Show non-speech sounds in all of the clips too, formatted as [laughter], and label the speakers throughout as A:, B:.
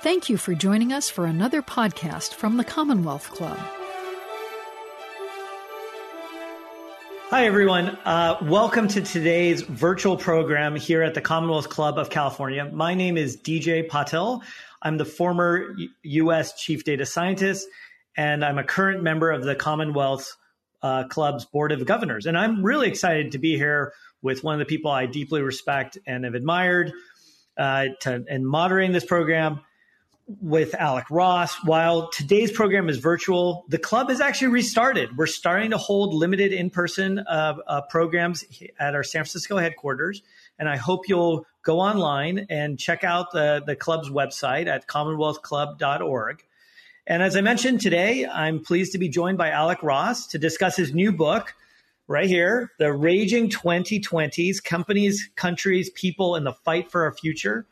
A: Thank you for joining us for another podcast from the Commonwealth Club.
B: Hi, everyone. Uh, welcome to today's virtual program here at the Commonwealth Club of California. My name is DJ Patil. I'm the former U.S. Chief Data Scientist, and I'm a current member of the Commonwealth uh, Club's Board of Governors. And I'm really excited to be here with one of the people I deeply respect and have admired uh, to, and moderating this program with Alec Ross. While today's program is virtual, the club has actually restarted. We're starting to hold limited in person uh, uh, programs at our San Francisco headquarters. And I hope you'll go online and check out the, the club's website at commonwealthclub.org. And as I mentioned today, I'm pleased to be joined by Alec Ross to discuss his new book right here The Raging 2020s Companies, Countries, People, and the Fight for Our Future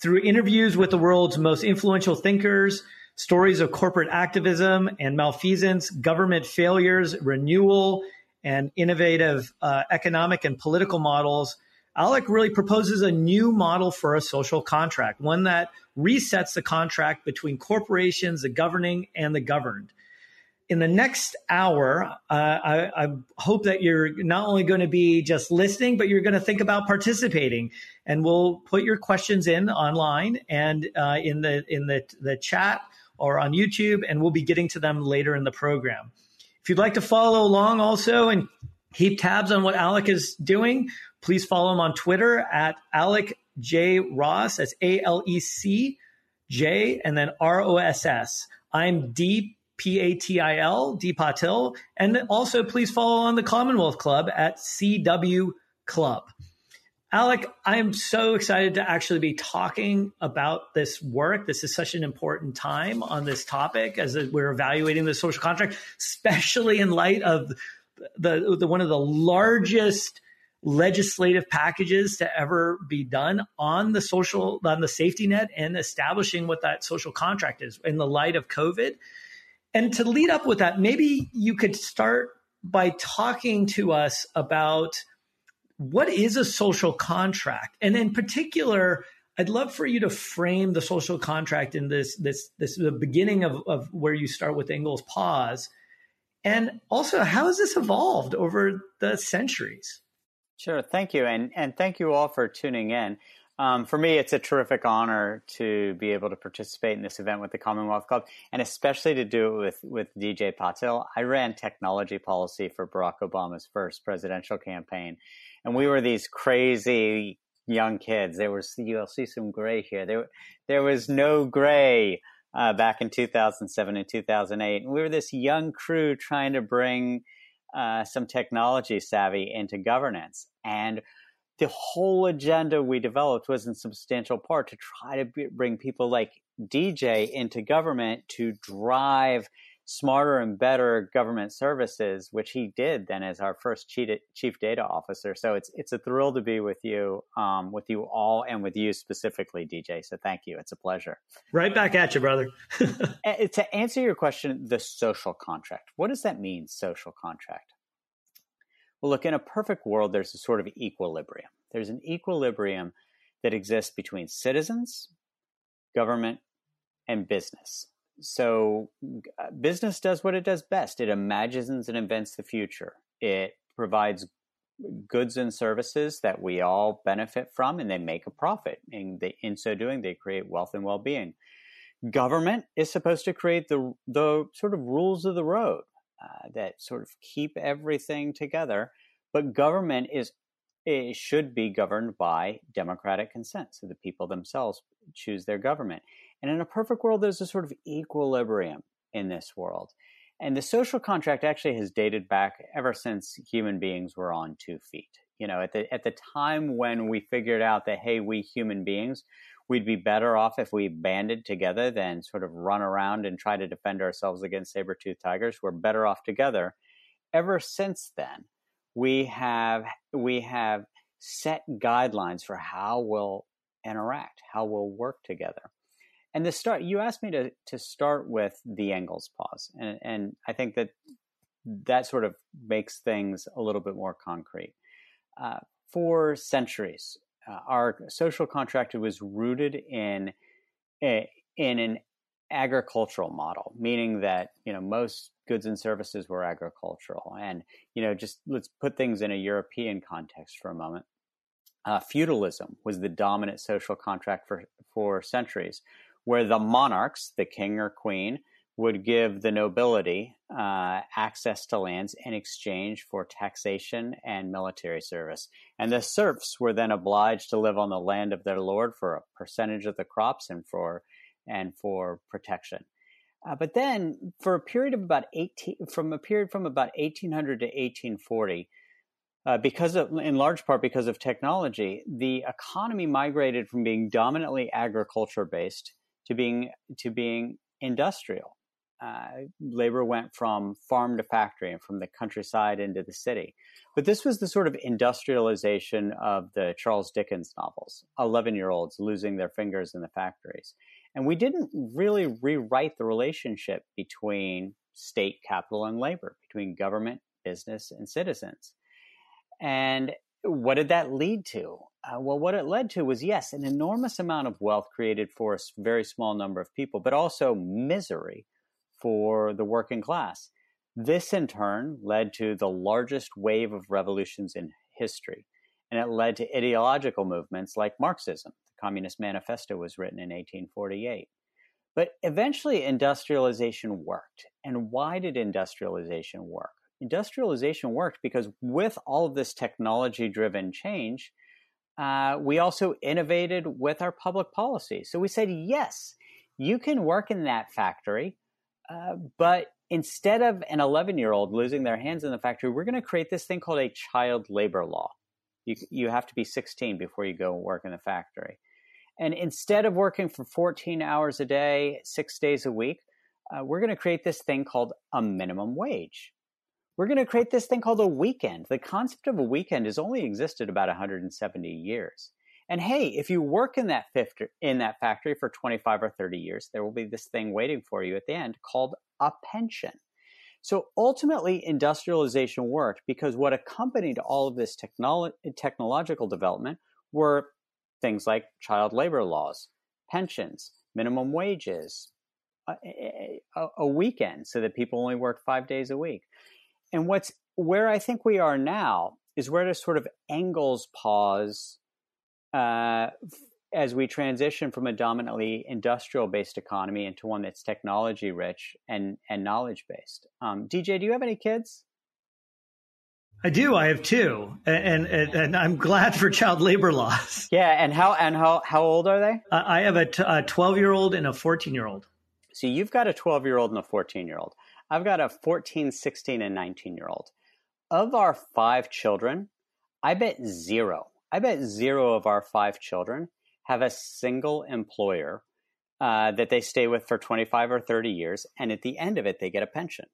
B: through interviews with the world's most influential thinkers, stories of corporate activism and malfeasance, government failures, renewal, and innovative uh, economic and political models, Alec really proposes a new model for a social contract, one that resets the contract between corporations, the governing, and the governed in the next hour, uh, I, I, hope that you're not only going to be just listening, but you're going to think about participating. And we'll put your questions in online and uh, in the in the the chat or on YouTube, and we'll be getting to them later in the program. If you'd like to follow along, also and keep tabs on what Alec is doing, please follow him on Twitter at Alec J Ross. That's A L E C J and then R O S S. I'm deep P A T I L, D Patil. And also, please follow on the Commonwealth Club at CW Club. Alec, I'm so excited to actually be talking about this work. This is such an important time on this topic as we're evaluating the social contract, especially in light of the, the one of the largest legislative packages to ever be done on the social on the safety net and establishing what that social contract is in the light of COVID. And to lead up with that, maybe you could start by talking to us about what is a social contract? And in particular, I'd love for you to frame the social contract in this this this the beginning of, of where you start with Engels' pause. And also, how has this evolved over the centuries?
C: Sure, thank you, and and thank you all for tuning in. Um, for me, it's a terrific honor to be able to participate in this event with the Commonwealth Club, and especially to do it with with DJ Patil. I ran technology policy for Barack Obama's first presidential campaign, and we were these crazy young kids. There was you'll see some gray here. There there was no gray uh, back in 2007 and 2008. And we were this young crew trying to bring uh, some technology savvy into governance and the whole agenda we developed was in substantial part to try to bring people like DJ into government to drive smarter and better government services, which he did then as our first chief data officer. So it's it's a thrill to be with you, um, with you all, and with you specifically, DJ. So thank you. It's a pleasure.
B: Right back at you, brother. [laughs]
C: to answer your question, the social contract. What does that mean, social contract? Well, look, in a perfect world, there's a sort of equilibrium. There's an equilibrium that exists between citizens, government, and business. So, uh, business does what it does best it imagines and invents the future. It provides goods and services that we all benefit from, and they make a profit. And they, in so doing, they create wealth and well being. Government is supposed to create the, the sort of rules of the road uh, that sort of keep everything together. But government is it should be governed by democratic consent, so the people themselves choose their government. And in a perfect world, there's a sort of equilibrium in this world. And the social contract actually has dated back ever since human beings were on two feet. You know, at the at the time when we figured out that hey, we human beings we'd be better off if we banded together than sort of run around and try to defend ourselves against saber-toothed tigers. We're better off together. Ever since then, we have we have set guidelines for how we'll interact, how we'll work together. And the start, you asked me to to start with the Engels pause, and, and I think that that sort of makes things a little bit more concrete. Uh, for centuries, uh, our social contract was rooted in in an agricultural model, meaning that you know most goods and services were agricultural, and you know just let's put things in a European context for a moment. Uh, feudalism was the dominant social contract for for centuries, where the monarchs, the king or queen, would give the nobility uh, access to lands in exchange for taxation and military service. And the serfs were then obliged to live on the land of their lord for a percentage of the crops and for and for protection. Uh, but then, for a period of about 18, from a period from about 1800 to 1840, uh, because of, in large part because of technology, the economy migrated from being dominantly agriculture based to being to being industrial uh, labor went from farm to factory and from the countryside into the city. But this was the sort of industrialization of the Charles Dickens novels 11 year olds losing their fingers in the factories. And we didn't really rewrite the relationship between state, capital, and labor, between government, business, and citizens. And what did that lead to? Uh, well, what it led to was, yes, an enormous amount of wealth created for a very small number of people, but also misery for the working class. This, in turn, led to the largest wave of revolutions in history, and it led to ideological movements like Marxism. The Communist Manifesto was written in 1848. But eventually, industrialization worked. And why did industrialization work? Industrialization worked because with all of this technology driven change, uh, we also innovated with our public policy. So we said, yes, you can work in that factory, uh, but instead of an 11 year old losing their hands in the factory, we're going to create this thing called a child labor law. You, you have to be 16 before you go work in the factory. And instead of working for 14 hours a day, six days a week, uh, we're going to create this thing called a minimum wage. We're going to create this thing called a weekend. The concept of a weekend has only existed about 170 years. And hey, if you work in that fifth, in that factory for 25 or 30 years, there will be this thing waiting for you at the end called a pension. So ultimately, industrialization worked because what accompanied all of this technolo- technological development were things like child labor laws, pensions, minimum wages, a, a, a weekend so that people only work five days a week. And what's where I think we are now is where to sort of Engels' pause uh, as we transition from a dominantly industrial based economy into one that's technology rich and, and knowledge based. Um, DJ, do you have any kids?
B: I do. I have two, and, and, and I'm glad for child labor laws. [laughs]
C: Yeah, and how and how how old are they?
B: Uh, I have a 12 year old and a 14 year old.
C: So you've got a 12 year old and a 14 year old. I've got a 14, 16, and 19 year old. Of our five children, I bet zero I bet zero of our five children have a single employer uh, that they stay with for 25 or 30 years, and at the end of it, they get a pension.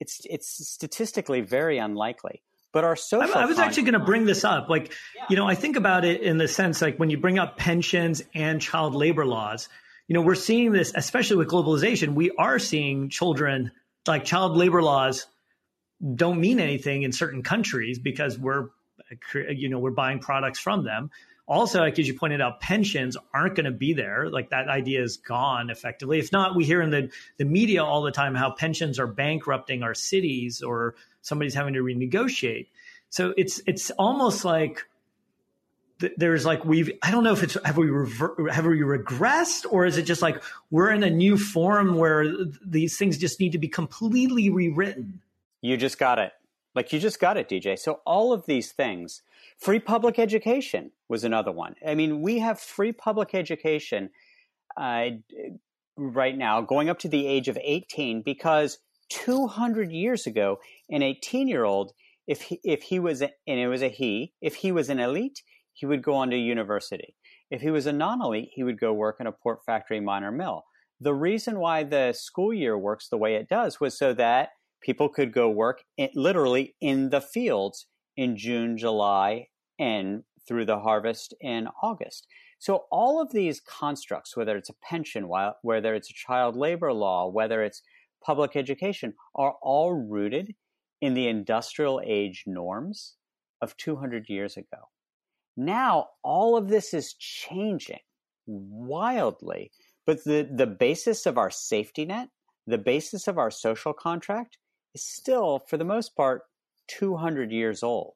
C: It's it's statistically very unlikely. But our social.
B: I, I was con- actually going to bring this up. Like, yeah. you know, I think about it in the sense like when you bring up pensions and child labor laws, you know, we're seeing this, especially with globalization. We are seeing children like child labor laws don't mean anything in certain countries because we're you know, we're buying products from them. Also, like as you pointed out, pensions aren't going to be there. Like that idea is gone effectively. If not, we hear in the, the media all the time how pensions are bankrupting our cities or somebody's having to renegotiate. So it's it's almost like there's like we've I don't know if it's have we rever, have we regressed or is it just like we're in a new form where these things just need to be completely rewritten.
C: You just got it. Like you just got it, DJ. So all of these things, free public education was another one. I mean, we have free public education uh, right now going up to the age of 18 because 200 years ago, an 18 year old, if he, if he was, a, and it was a he, if he was an elite, he would go on to university. If he was a non elite, he would go work in a port factory, minor mill. The reason why the school year works the way it does was so that people could go work in, literally in the fields in June, July, and through the harvest in August. So all of these constructs, whether it's a pension, whether it's a child labor law, whether it's public education, are all rooted in the industrial age norms of 200 years ago. Now, all of this is changing wildly But the, the basis of our safety net, the basis of our social contract is still, for the most part, 200 years old.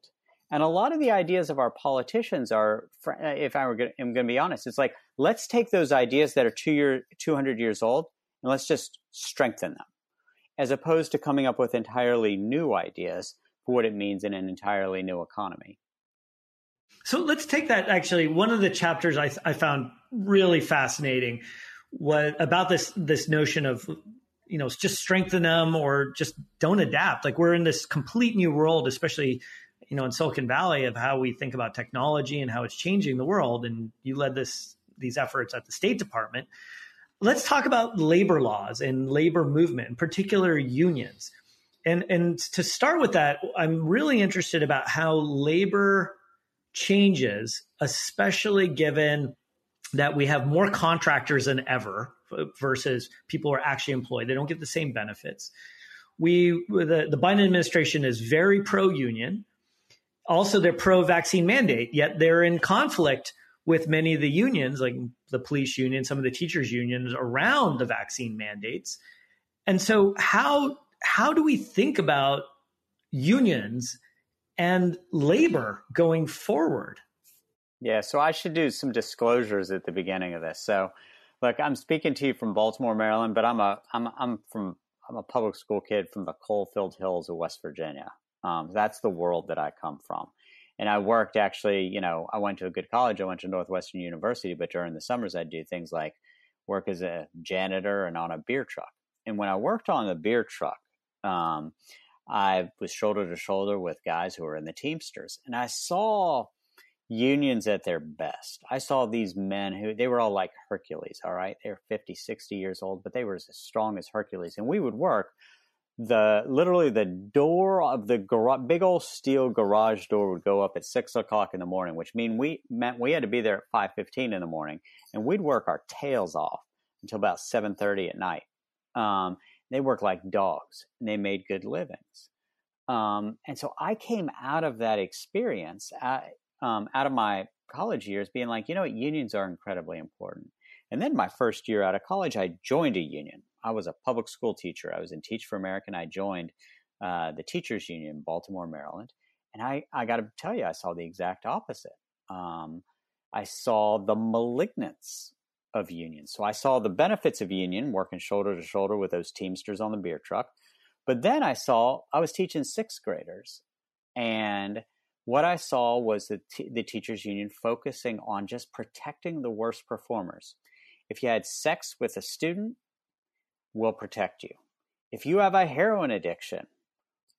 C: And a lot of the ideas of our politicians are, if I am going to be honest, it's like, let's take those ideas that are two year, 200 years old and let's just strengthen them, as opposed to coming up with entirely new ideas for what it means in an entirely new economy.
B: So let's take that. Actually, one of the chapters I, I found really fascinating was about this this notion of you know just strengthen them or just don't adapt. Like we're in this complete new world, especially you know in Silicon Valley, of how we think about technology and how it's changing the world. And you led this these efforts at the State Department. Let's talk about labor laws and labor movement, in particular unions. And and to start with that, I'm really interested about how labor changes, especially given that we have more contractors than ever versus people who are actually employed. They don't get the same benefits. We the, the Biden administration is very pro union. Also, they're pro vaccine mandate, yet they're in conflict with many of the unions, like the police union, some of the teachers' unions around the vaccine mandates. And so, how how do we think about unions and labor going forward?
C: Yeah, so I should do some disclosures at the beginning of this. So, look, I'm speaking to you from Baltimore, Maryland, but I'm a I'm I'm from I'm a public school kid from the coal-filled hills of West Virginia. Um, that's the world that I come from. And I worked actually, you know, I went to a good college. I went to Northwestern University, but during the summers, I'd do things like work as a janitor and on a beer truck. And when I worked on the beer truck, um, I was shoulder to shoulder with guys who were in the Teamsters, and I saw unions at their best. I saw these men who they were all like Hercules, all right? They were 50, 60 years old, but they were as strong as Hercules. And we would work the literally the door of the gar- big old steel garage door would go up at six o'clock in the morning, which mean we meant we had to be there at five fifteen in the morning, and we'd work our tails off until about seven thirty at night. Um, they worked like dogs, and they made good livings. Um, and so I came out of that experience, um, out of my college years, being like, you know what, unions are incredibly important. And then my first year out of college, I joined a union. I was a public school teacher. I was in Teach for America. And I joined uh, the teachers union in Baltimore, Maryland. And I, I got to tell you, I saw the exact opposite. Um, I saw the malignance of unions. So I saw the benefits of union working shoulder to shoulder with those Teamsters on the beer truck. But then I saw, I was teaching sixth graders. And what I saw was the, t- the teachers union focusing on just protecting the worst performers. If you had sex with a student, we'll protect you. If you have a heroin addiction,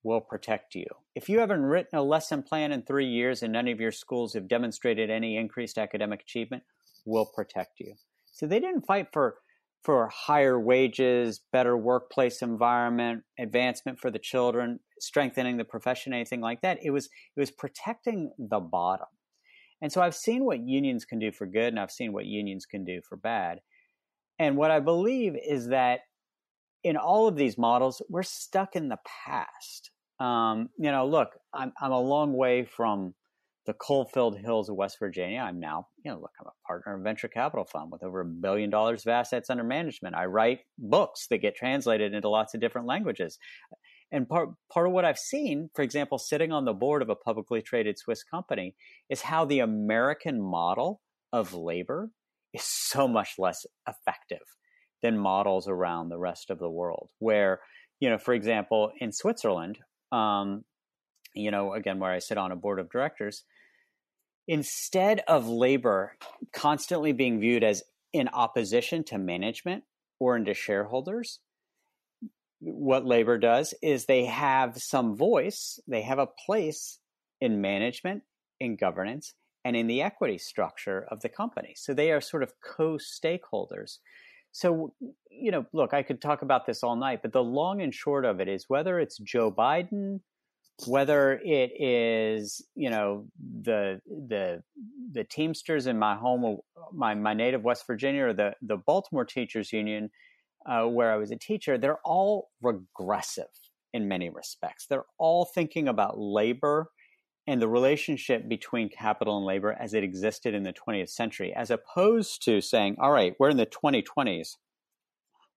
C: we'll protect you. If you haven't written a lesson plan in three years and none of your schools have demonstrated any increased academic achievement, we'll protect you. So they didn't fight for for higher wages, better workplace environment, advancement for the children, strengthening the profession, anything like that. It was it was protecting the bottom. And so I've seen what unions can do for good and I've seen what unions can do for bad. And what I believe is that in all of these models, we're stuck in the past. Um, you know, look, I'm, I'm a long way from the coal-filled hills of West Virginia. I'm now, you know, look, I'm a partner in a venture capital fund with over a billion dollars of assets under management. I write books that get translated into lots of different languages. And part part of what I've seen, for example, sitting on the board of a publicly traded Swiss company, is how the American model of labor is so much less effective than models around the rest of the world. Where, you know, for example, in Switzerland, um, you know, again, where I sit on a board of directors, instead of labor constantly being viewed as in opposition to management or into shareholders, what labor does is they have some voice, they have a place in management, in governance, and in the equity structure of the company. So they are sort of co stakeholders. So, you know, look, I could talk about this all night, but the long and short of it is whether it's Joe Biden whether it is you know the the the Teamsters in my home, my my native West Virginia, or the the Baltimore Teachers Union, uh, where I was a teacher, they're all regressive in many respects. They're all thinking about labor and the relationship between capital and labor as it existed in the 20th century, as opposed to saying, all right, we're in the 2020s.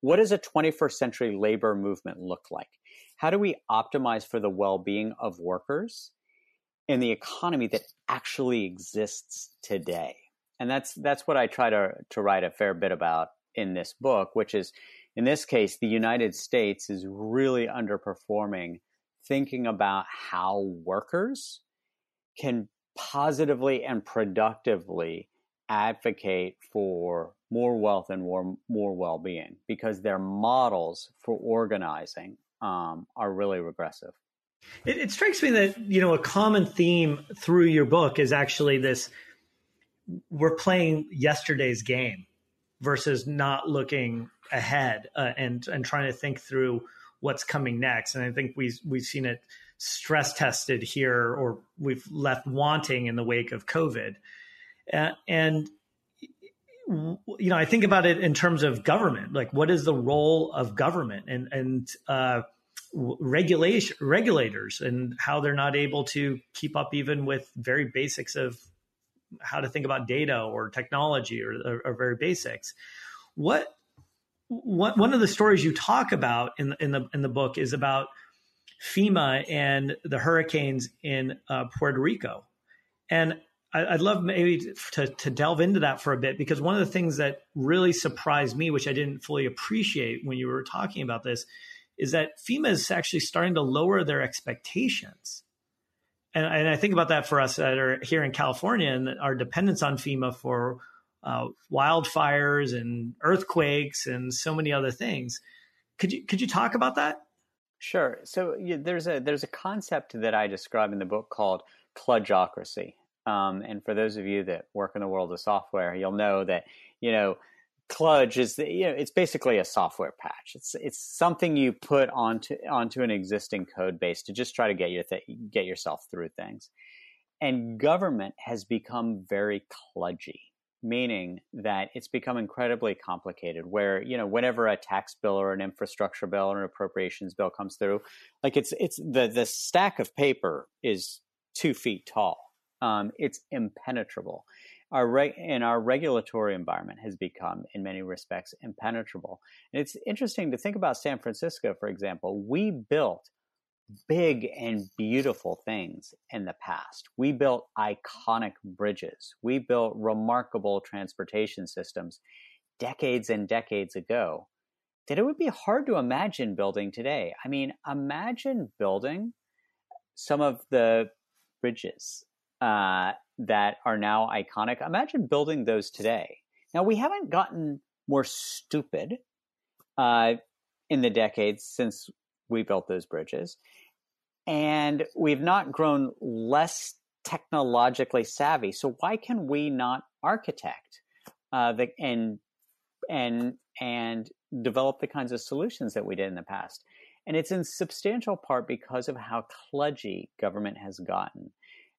C: What does a 21st century labor movement look like? How do we optimize for the well being of workers in the economy that actually exists today? And that's that's what I try to to write a fair bit about in this book, which is in this case, the United States is really underperforming thinking about how workers can positively and productively advocate for more wealth and more more well-being because their models for organizing um, are really regressive.
B: It, it, strikes me that you know a common theme through your book is actually this: we're playing yesterday's game versus not looking ahead uh, and and trying to think through what's coming next. And I think we we've seen it stress tested here, or we've left wanting in the wake of COVID. And you know, I think about it in terms of government. Like, what is the role of government and and uh, regulation regulators and how they're not able to keep up even with very basics of how to think about data or technology or, or, or very basics. What what one of the stories you talk about in in the in the book is about FEMA and the hurricanes in uh, Puerto Rico, and I'd love maybe to, to delve into that for a bit because one of the things that really surprised me, which I didn't fully appreciate when you were talking about this, is that FEMA is actually starting to lower their expectations. And, and I think about that for us that are here in California and our dependence on FEMA for uh, wildfires and earthquakes and so many other things. Could you could you talk about that?
C: Sure. So yeah, there's a there's a concept that I describe in the book called kludgeocracy, um, and for those of you that work in the world of software, you'll know that you know Kludge is the, you know it's basically a software patch. It's it's something you put onto onto an existing code base to just try to get your th- get yourself through things. And government has become very kludgy, meaning that it's become incredibly complicated. Where you know whenever a tax bill or an infrastructure bill or an appropriations bill comes through, like it's it's the the stack of paper is two feet tall um, it's impenetrable. Our re- and our regulatory environment has become, in many respects, impenetrable. And it's interesting to think about San Francisco, for example. We built big and beautiful things in the past. We built iconic bridges. We built remarkable transportation systems decades and decades ago that it would be hard to imagine building today. I mean, imagine building some of the bridges uh, that are now iconic. Imagine building those today. Now, we haven't gotten more stupid uh, in the decades since we built those bridges. And we've not grown less technologically savvy. So why can we not architect uh, the, and and and develop the kinds of solutions that we did in the past? And it's in substantial part because of how kludgy government has gotten.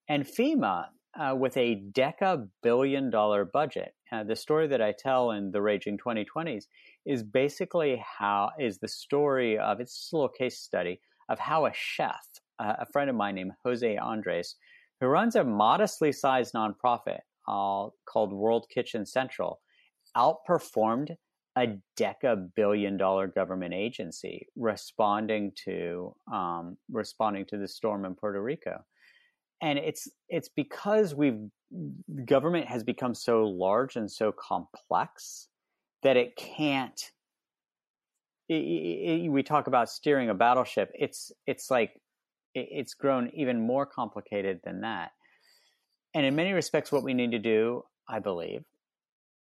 C: And FEMA, uh, with a deca billion dollar budget, uh, the story that I tell in the Raging 2020s is basically how is the story of it's a little case study of how a chef, uh, a friend of mine named Jose Andres, who runs a modestly sized nonprofit called World Kitchen Central, outperformed a deca billion dollar government agency responding to um, responding to the storm in Puerto Rico and it's it's because we've government has become so large and so complex that it can't it, it, we talk about steering a battleship. It's it's like it, it's grown even more complicated than that. And in many respects what we need to do i believe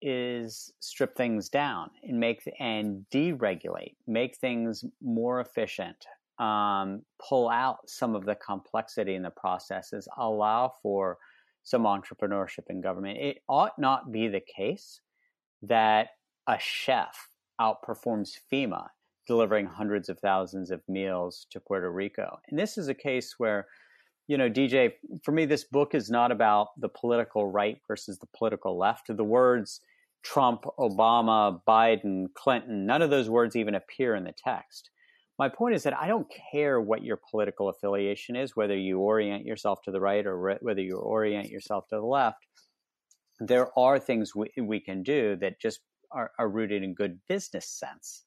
C: is strip things down and make and deregulate make things more efficient um, pull out some of the complexity in the processes, allow for some entrepreneurship in government. It ought not be the case that a chef outperforms FEMA delivering hundreds of thousands of meals to Puerto Rico. And this is a case where, you know, DJ, for me, this book is not about the political right versus the political left. The words Trump, Obama, Biden, Clinton, none of those words even appear in the text. My point is that I don't care what your political affiliation is, whether you orient yourself to the right or re- whether you orient yourself to the left. There are things we, we can do that just are, are rooted in good business sense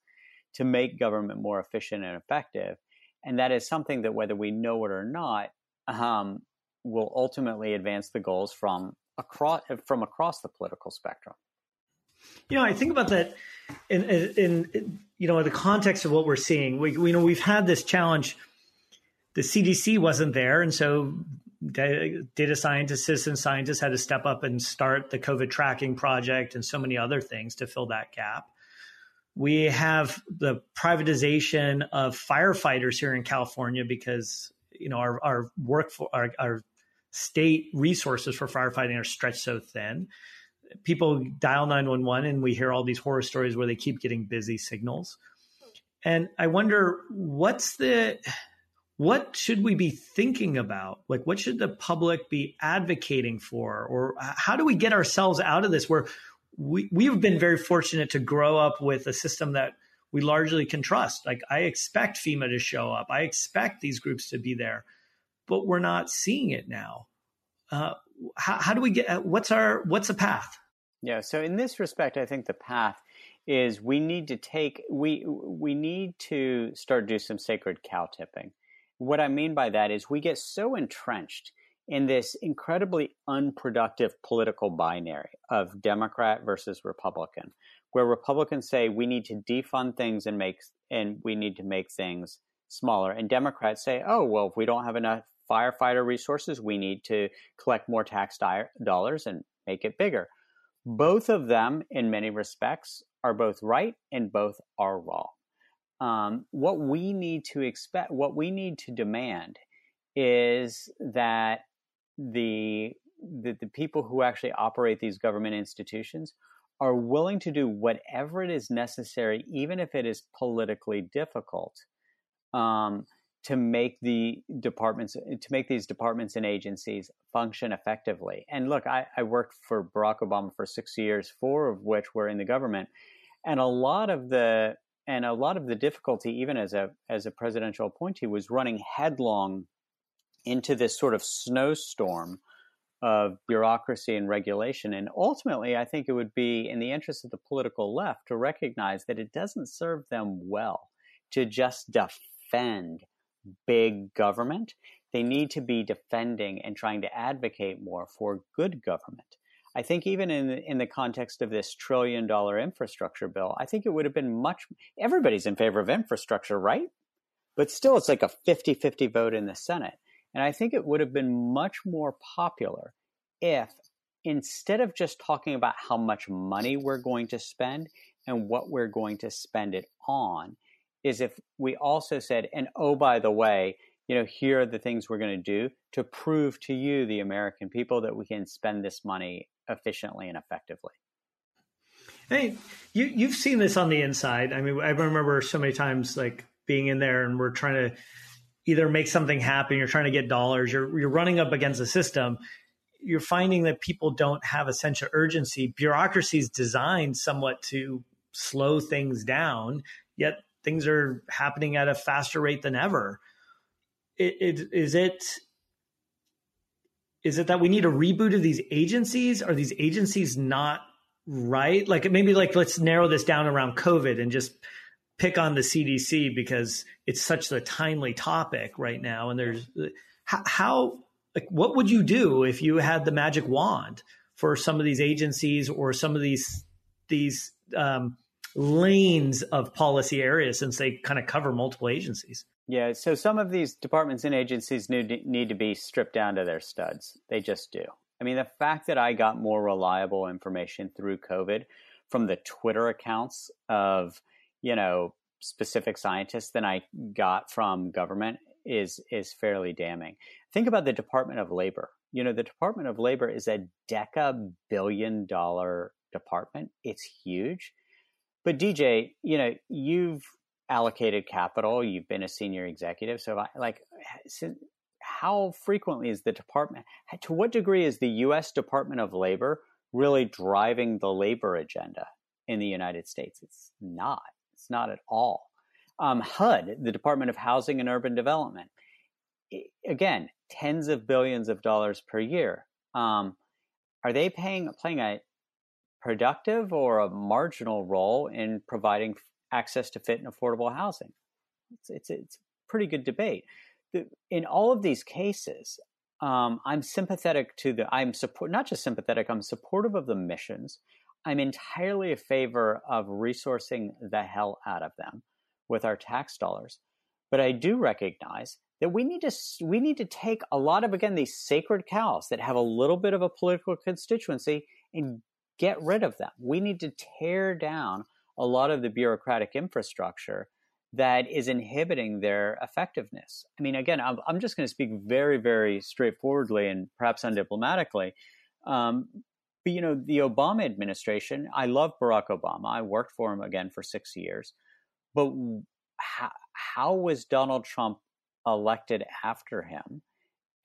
C: to make government more efficient and effective. And that is something that, whether we know it or not, um, will ultimately advance the goals from across from across the political spectrum.
B: You know, I think about that in, in, in you know in the context of what we're seeing. We, we you know we've had this challenge. The CDC wasn't there, and so data scientists, citizen scientists had to step up and start the COVID tracking project and so many other things to fill that gap. We have the privatization of firefighters here in California because you know our our work for our, our state resources for firefighting are stretched so thin. People dial 911 and we hear all these horror stories where they keep getting busy signals. And I wonder what's the what should we be thinking about? Like what should the public be advocating for or how do we get ourselves out of this where we we've been very fortunate to grow up with a system that we largely can trust. Like I expect FEMA to show up. I expect these groups to be there, but we're not seeing it now. Uh, how, how do we get? What's our what's the path?
C: Yeah. So in this respect, I think the path is we need to take we we need to start do some sacred cow tipping. What I mean by that is we get so entrenched in this incredibly unproductive political binary of Democrat versus Republican, where Republicans say we need to defund things and make and we need to make things smaller, and Democrats say, oh well, if we don't have enough firefighter resources, we need to collect more tax dollars and make it bigger. Both of them, in many respects, are both right and both are wrong. Um, what we need to expect, what we need to demand, is that the, the the people who actually operate these government institutions are willing to do whatever it is necessary, even if it is politically difficult, um, to make the departments to make these departments and agencies function effectively. And look, I, I worked for Barack Obama for six years, four of which were in the government, and a lot of the and a lot of the difficulty, even as a as a presidential appointee, was running headlong into this sort of snowstorm of bureaucracy and regulation. And ultimately, I think it would be in the interest of the political left to recognize that it doesn't serve them well to just defend big government. They need to be defending and trying to advocate more for good government. I think even in in the context of this trillion dollar infrastructure bill, I think it would have been much everybody's in favor of infrastructure, right? But still it's like a 50-50 vote in the Senate. And I think it would have been much more popular if instead of just talking about how much money we're going to spend and what we're going to spend it on, is if we also said, and oh, by the way, you know, here are the things we're going to do to prove to you, the American people, that we can spend this money efficiently and effectively.
B: Hey, you you've seen this on the inside. I mean, I remember so many times like being in there and we're trying to either make something happen, you're trying to get dollars, you're you're running up against a system. You're finding that people don't have a sense of urgency. Bureaucracy is designed somewhat to slow things down, yet things are happening at a faster rate than ever. It, it, is it is it that we need a reboot of these agencies? Are these agencies not right? Like maybe like let's narrow this down around COVID and just pick on the CDC because it's such a timely topic right now. And there's how, like what would you do if you had the magic wand for some of these agencies or some of these these um, lanes of policy areas since they kind of cover multiple agencies.
C: Yeah, so some of these departments and agencies need, need to be stripped down to their studs. They just do. I mean, the fact that I got more reliable information through COVID from the Twitter accounts of, you know, specific scientists than I got from government is is fairly damning. Think about the Department of Labor. You know, the Department of Labor is a deca billion dollar department. It's huge. But DJ, you know, you've allocated capital. You've been a senior executive. So, I, like, how frequently is the department? To what degree is the U.S. Department of Labor really driving the labor agenda in the United States? It's not. It's not at all. Um, HUD, the Department of Housing and Urban Development, again, tens of billions of dollars per year. Um, are they paying playing a productive or a marginal role in providing access to fit and affordable housing? It's it's, it's a pretty good debate. In all of these cases, um, I'm sympathetic to the. I'm support not just sympathetic. I'm supportive of the missions. I'm entirely in favor of resourcing the hell out of them with our tax dollars. But I do recognize that we need to we need to take a lot of again these sacred cows that have a little bit of a political constituency and get rid of them. We need to tear down a lot of the bureaucratic infrastructure that is inhibiting their effectiveness. I mean, again, I'm, I'm just going to speak very, very straightforwardly and perhaps undiplomatically. Um, but you know, the Obama administration, I love Barack Obama. I worked for him again for six years. But how, how was Donald Trump elected after him?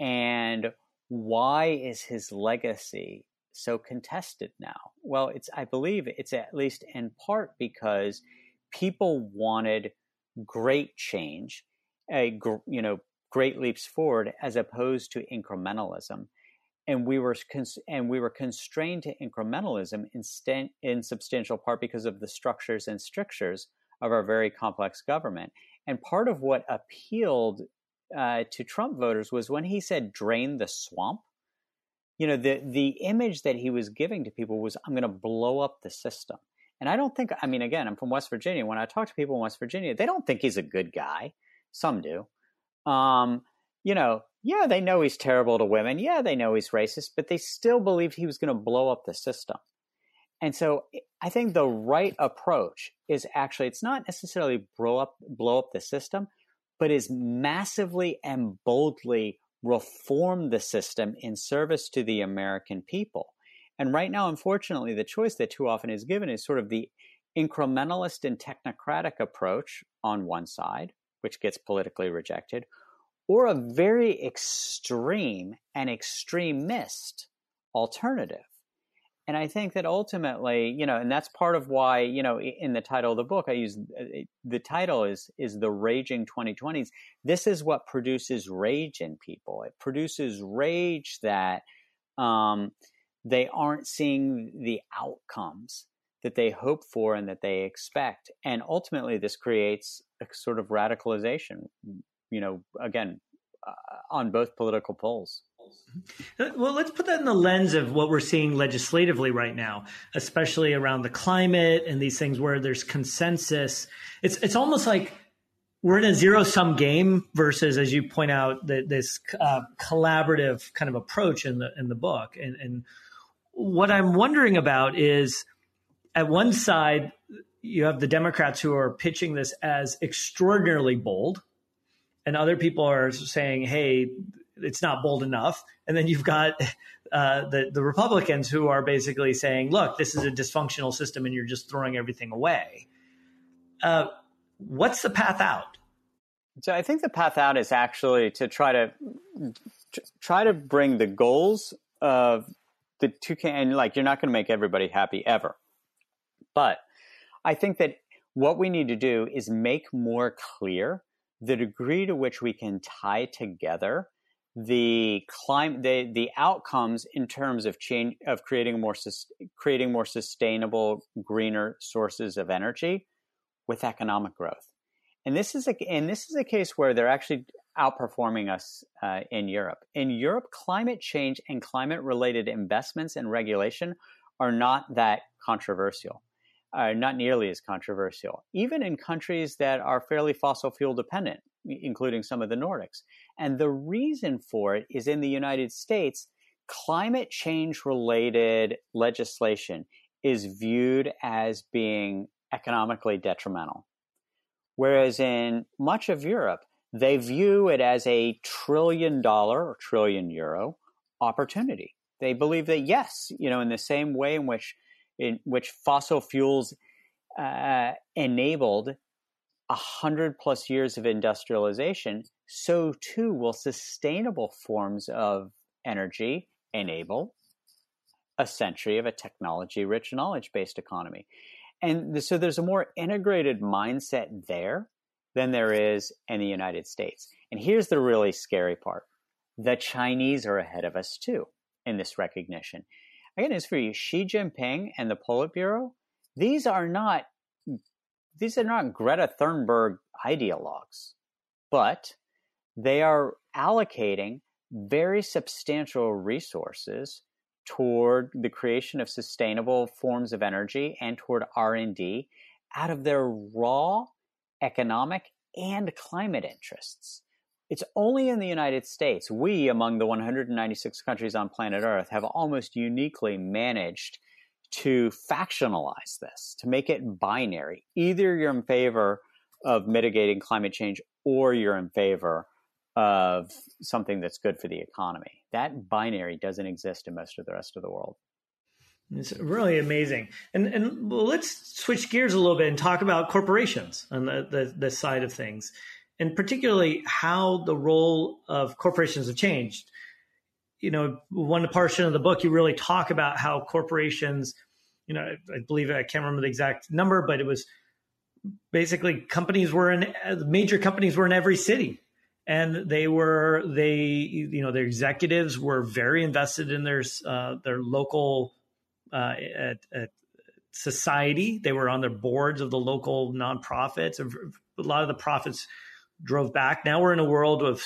C: And why is his legacy so contested now? Well, it's I believe it's at least in part because people wanted great change, a you know great leaps forward as opposed to incrementalism, and we were cons- and we were constrained to incrementalism in, st- in substantial part because of the structures and strictures of our very complex government. And part of what appealed uh, to Trump voters was when he said "drain the swamp." You know, the the image that he was giving to people was, "I'm going to blow up the system." And I don't think, I mean, again, I'm from West Virginia. When I talk to people in West Virginia, they don't think he's a good guy. Some do. Um, you know, yeah, they know he's terrible to women. Yeah, they know he's racist, but they still believed he was going to blow up the system. And so I think the right approach is actually it's not necessarily blow up blow up the system, but is massively and boldly reform the system in service to the American people. And right now, unfortunately, the choice that too often is given is sort of the incrementalist and technocratic approach on one side, which gets politically rejected, or a very extreme and extremist alternative. And I think that ultimately, you know, and that's part of why, you know, in the title of the book, I use uh, the title is is the raging 2020s. This is what produces rage in people. It produces rage that um, they aren't seeing the outcomes that they hope for and that they expect. And ultimately, this creates a sort of radicalization, you know, again, uh, on both political poles.
B: Mm-hmm. Well, let's put that in the lens of what we're seeing legislatively right now, especially around the climate and these things where there's consensus. It's it's almost like we're in a zero sum game versus, as you point out, the, this uh, collaborative kind of approach in the in the book. And, and what I'm wondering about is at one side, you have the Democrats who are pitching this as extraordinarily bold, and other people are saying, hey, it's not bold enough. And then you've got uh, the, the Republicans who are basically saying, look, this is a dysfunctional system and you're just throwing everything away. Uh, what's the path out?
C: So I think the path out is actually to try to try to bring the goals of the two can and like you're not going to make everybody happy ever. But I think that what we need to do is make more clear the degree to which we can tie together the climate the, the outcomes in terms of change of creating more creating more sustainable greener sources of energy with economic growth and this is a and this is a case where they're actually outperforming us uh, in Europe. In Europe, climate change and climate related investments and regulation are not that controversial, uh, not nearly as controversial, even in countries that are fairly fossil fuel dependent, including some of the Nordics. And the reason for it is in the United States, climate change related legislation is viewed as being economically detrimental. Whereas in much of Europe, they view it as a trillion dollar or trillion euro opportunity. They believe that yes, you know, in the same way in which in which fossil fuels uh, enabled a hundred plus years of industrialization, so too will sustainable forms of energy enable a century of a technology rich knowledge based economy. And so there's a more integrated mindset there than there is in the United States. And here's the really scary part the Chinese are ahead of us too in this recognition. I got news for you Xi Jinping and the Politburo, these are not. These are not Greta Thunberg ideologues, but they are allocating very substantial resources toward the creation of sustainable forms of energy and toward R&D out of their raw economic and climate interests. It's only in the United States, we, among the 196 countries on planet Earth, have almost uniquely managed to factionalize this, to make it binary. Either you're in favor of mitigating climate change or you're in favor of something that's good for the economy. That binary doesn't exist in most of the rest of the world.
B: It's really amazing. And and let's switch gears a little bit and talk about corporations on the, the, the side of things, and particularly how the role of corporations have changed. You know, one portion of the book you really talk about how corporations, you know, I believe I can't remember the exact number, but it was basically companies were in major companies were in every city and they were they you know their executives were very invested in their uh, their local uh, at, at society. They were on their boards of the local nonprofits. A lot of the profits drove back. Now we're in a world of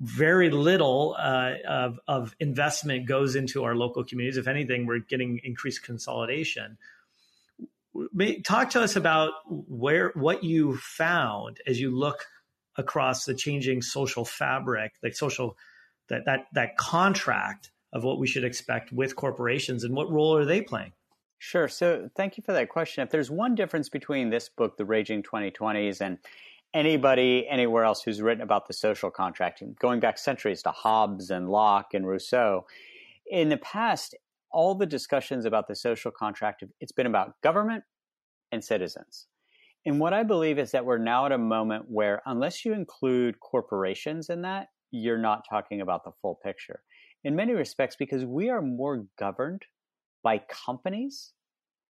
B: very little uh, of, of investment goes into our local communities. If anything, we're getting increased consolidation. Talk to us about where what you found as you look across the changing social fabric, like social that that that contract of what we should expect with corporations and what role are they playing?
C: Sure. So thank you for that question. If there's one difference between this book, The Raging 2020s, and anybody anywhere else who's written about the social contract, going back centuries to Hobbes and Locke and Rousseau, in the past, all the discussions about the social contract, it's been about government and citizens. And what I believe is that we're now at a moment where, unless you include corporations in that, you're not talking about the full picture in many respects because we are more governed by companies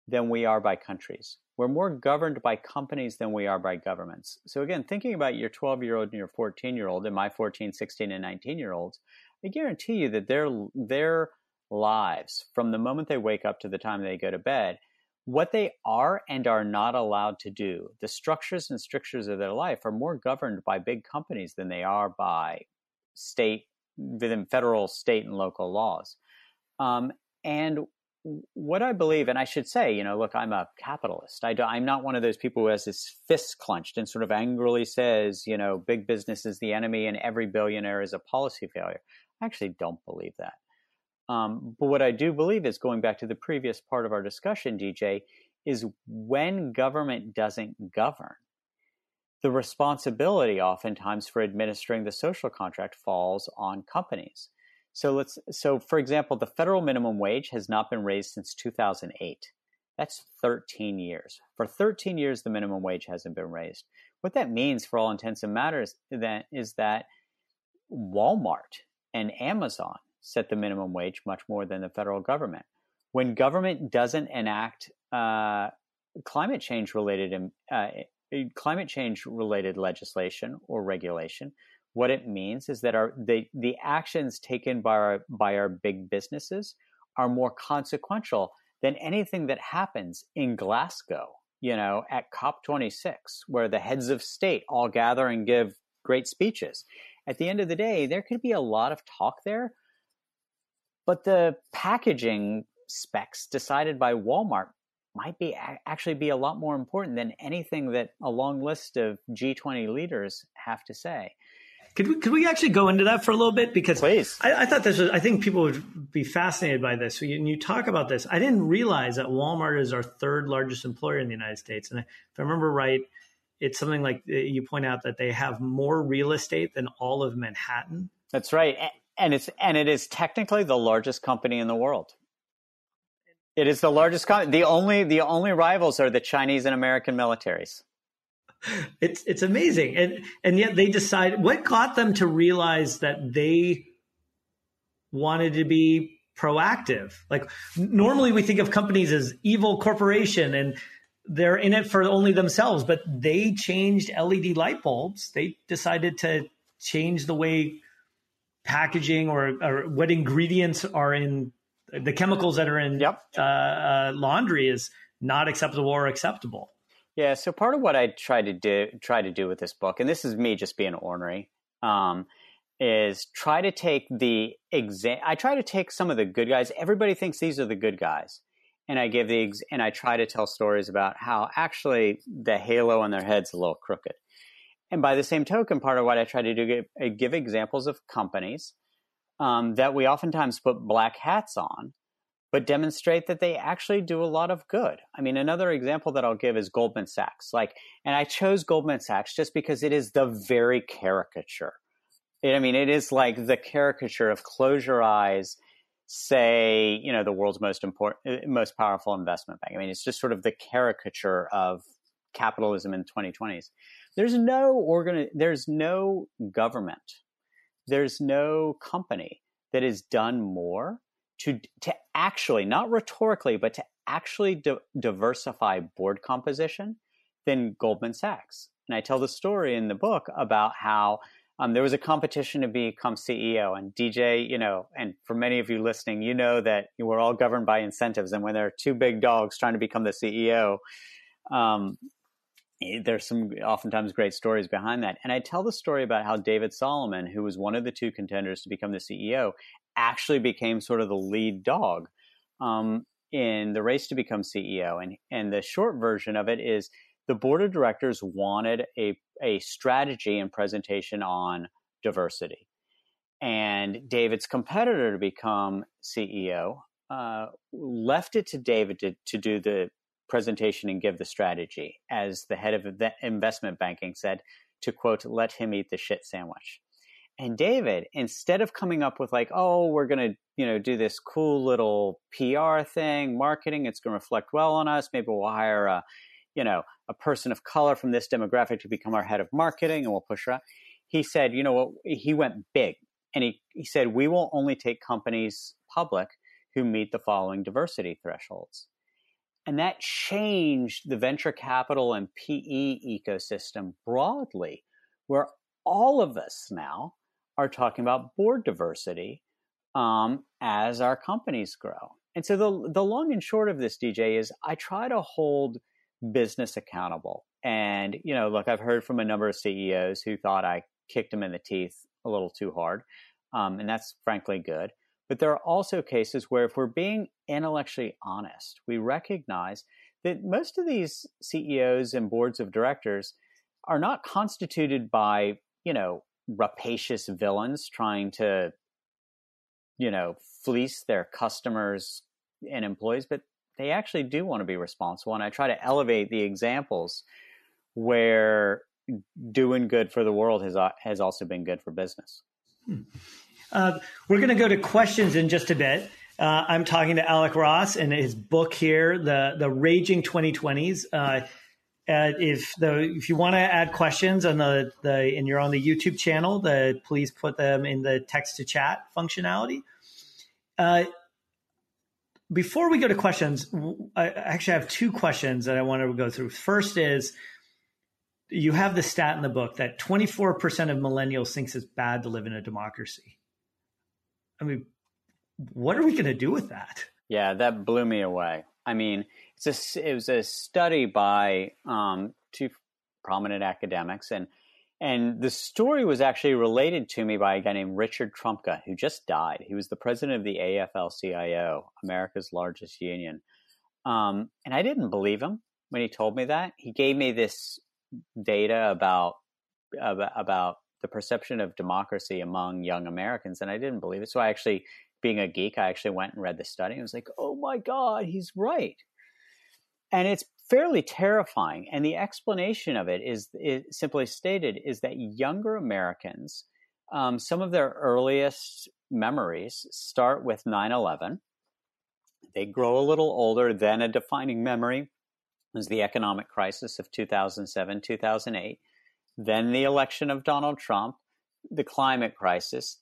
C: than we are by countries. We're more governed by companies than we are by governments. So, again, thinking about your 12 year old and your 14 year old and my 14, 16, and 19 year olds, I guarantee you that their, their lives, from the moment they wake up to the time they go to bed, what they are and are not allowed to do, the structures and strictures of their life are more governed by big companies than they are by state within federal, state, and local laws. Um, and what I believe, and I should say, you know, look, I'm a capitalist. I am not one of those people who has his fists clenched and sort of angrily says, you know, big business is the enemy and every billionaire is a policy failure. I actually don't believe that. Um, but what I do believe is going back to the previous part of our discussion, DJ, is when government doesn't govern, the responsibility oftentimes for administering the social contract falls on companies. So let's so for example, the federal minimum wage has not been raised since 2008. That's 13 years. For 13 years the minimum wage hasn't been raised. What that means for all intents and matters that is that Walmart and Amazon set the minimum wage much more than the federal government. When government doesn't enact uh, climate change related uh, climate change related legislation or regulation, what it means is that our the, the actions taken by our by our big businesses are more consequential than anything that happens in Glasgow, you know, at COP26, where the heads of state all gather and give great speeches. At the end of the day, there could be a lot of talk there, but the packaging specs decided by Walmart might be actually be a lot more important than anything that a long list of G20 leaders have to say.
B: Could we, could we actually go into that for a little bit? Because
C: Please.
B: I, I thought this was, I think people would be fascinated by this. When you talk about this, I didn't realize that Walmart is our third largest employer in the United States. And if I remember right, it's something like uh, you point out that they have more real estate than all of Manhattan.
C: That's right. And it's, and it is technically the largest company in the world. It is the largest. Con- the only the only rivals are the Chinese and American militaries. [laughs]
B: It's it's amazing, and and yet they decide. What got them to realize that they wanted to be proactive? Like normally we think of companies as evil corporation, and they're in it for only themselves, but they changed LED light bulbs. They decided to change the way packaging or, or what ingredients are in the chemicals that are in
C: yep.
B: uh, uh, laundry is not acceptable or acceptable.
C: Yeah. So part of what I try to do, try to do with this book, and this is me just being ornery, um, is try to take the exam. I try to take some of the good guys. Everybody thinks these are the good guys, and I give the ex- and I try to tell stories about how actually the halo on their head's a little crooked. And by the same token, part of what I try to do give, uh, give examples of companies um, that we oftentimes put black hats on, but demonstrate that they actually do a lot of good. I mean, another example that I'll give is Goldman Sachs. Like, and I chose Goldman Sachs just because it is the very caricature. It, I mean, it is like the caricature of close your eyes, say, you know, the world's most important, uh, most powerful investment bank. I mean, it's just sort of the caricature of capitalism in the 2020s. There's no organ, there's no government, there's no company that has done more to to actually, not rhetorically, but to actually di- diversify board composition than Goldman Sachs. And I tell the story in the book about how um, there was a competition to become CEO. And DJ, you know, and for many of you listening, you know that we're all governed by incentives. And when there are two big dogs trying to become the CEO, um, eh, there's some oftentimes great stories behind that. And I tell the story about how David Solomon, who was one of the two contenders to become the CEO, actually became sort of the lead dog um, in the race to become CEO. And and the short version of it is the board of directors wanted a a strategy and presentation on diversity. And David's competitor to become CEO uh, left it to David to, to do the presentation and give the strategy, as the head of investment banking said, to quote, let him eat the shit sandwich. And David, instead of coming up with like, oh, we're going to, you know, do this cool little PR thing, marketing, it's going to reflect well on us. Maybe we'll hire a, you know, a person of color from this demographic to become our head of marketing and we'll push her. He said, you know what, he went big. And he, he said, we will only take companies public who meet the following diversity thresholds. And that changed the venture capital and PE ecosystem broadly, where all of us now are talking about board diversity um, as our companies grow. And so the the long and short of this, DJ, is I try to hold business accountable. And you know, look, I've heard from a number of CEOs who thought I kicked them in the teeth a little too hard, um, and that's frankly good. But there are also cases where, if we're being intellectually honest, we recognize that most of these CEOs and boards of directors are not constituted by you know rapacious villains trying to, you know, fleece their customers and employees, but they actually do want to be responsible. And I try to elevate the examples where doing good for the world has uh, has also been good for business.
B: Hmm. Uh, we're going to go to questions in just a bit. Uh, I'm talking to Alec Ross and his book here, the the Raging 2020s. Uh, uh, if the if you want to add questions on the the and you're on the YouTube channel, the please put them in the text to chat functionality. Uh, before we go to questions, I actually have two questions that I want to go through. First is you have the stat in the book that 24% of millennials thinks it's bad to live in a democracy. I mean, what are we going to do with that?
C: Yeah, that blew me away. I mean, it's a, it was a study by um, two prominent academics, and and the story was actually related to me by a guy named Richard Trumka, who just died. He was the president of the AFL-CIO, America's largest union, um, and I didn't believe him when he told me that. He gave me this data about about, about the perception of democracy among young Americans, and I didn't believe it. So I actually, being a geek, I actually went and read the study. and was like, "Oh my god, he's right." And it's fairly terrifying. And the explanation of it is, simply stated is that younger Americans, um, some of their earliest memories start with 9 11. They grow a little older, then a defining memory was the economic crisis of 2007, 2008, then the election of Donald Trump, the climate crisis,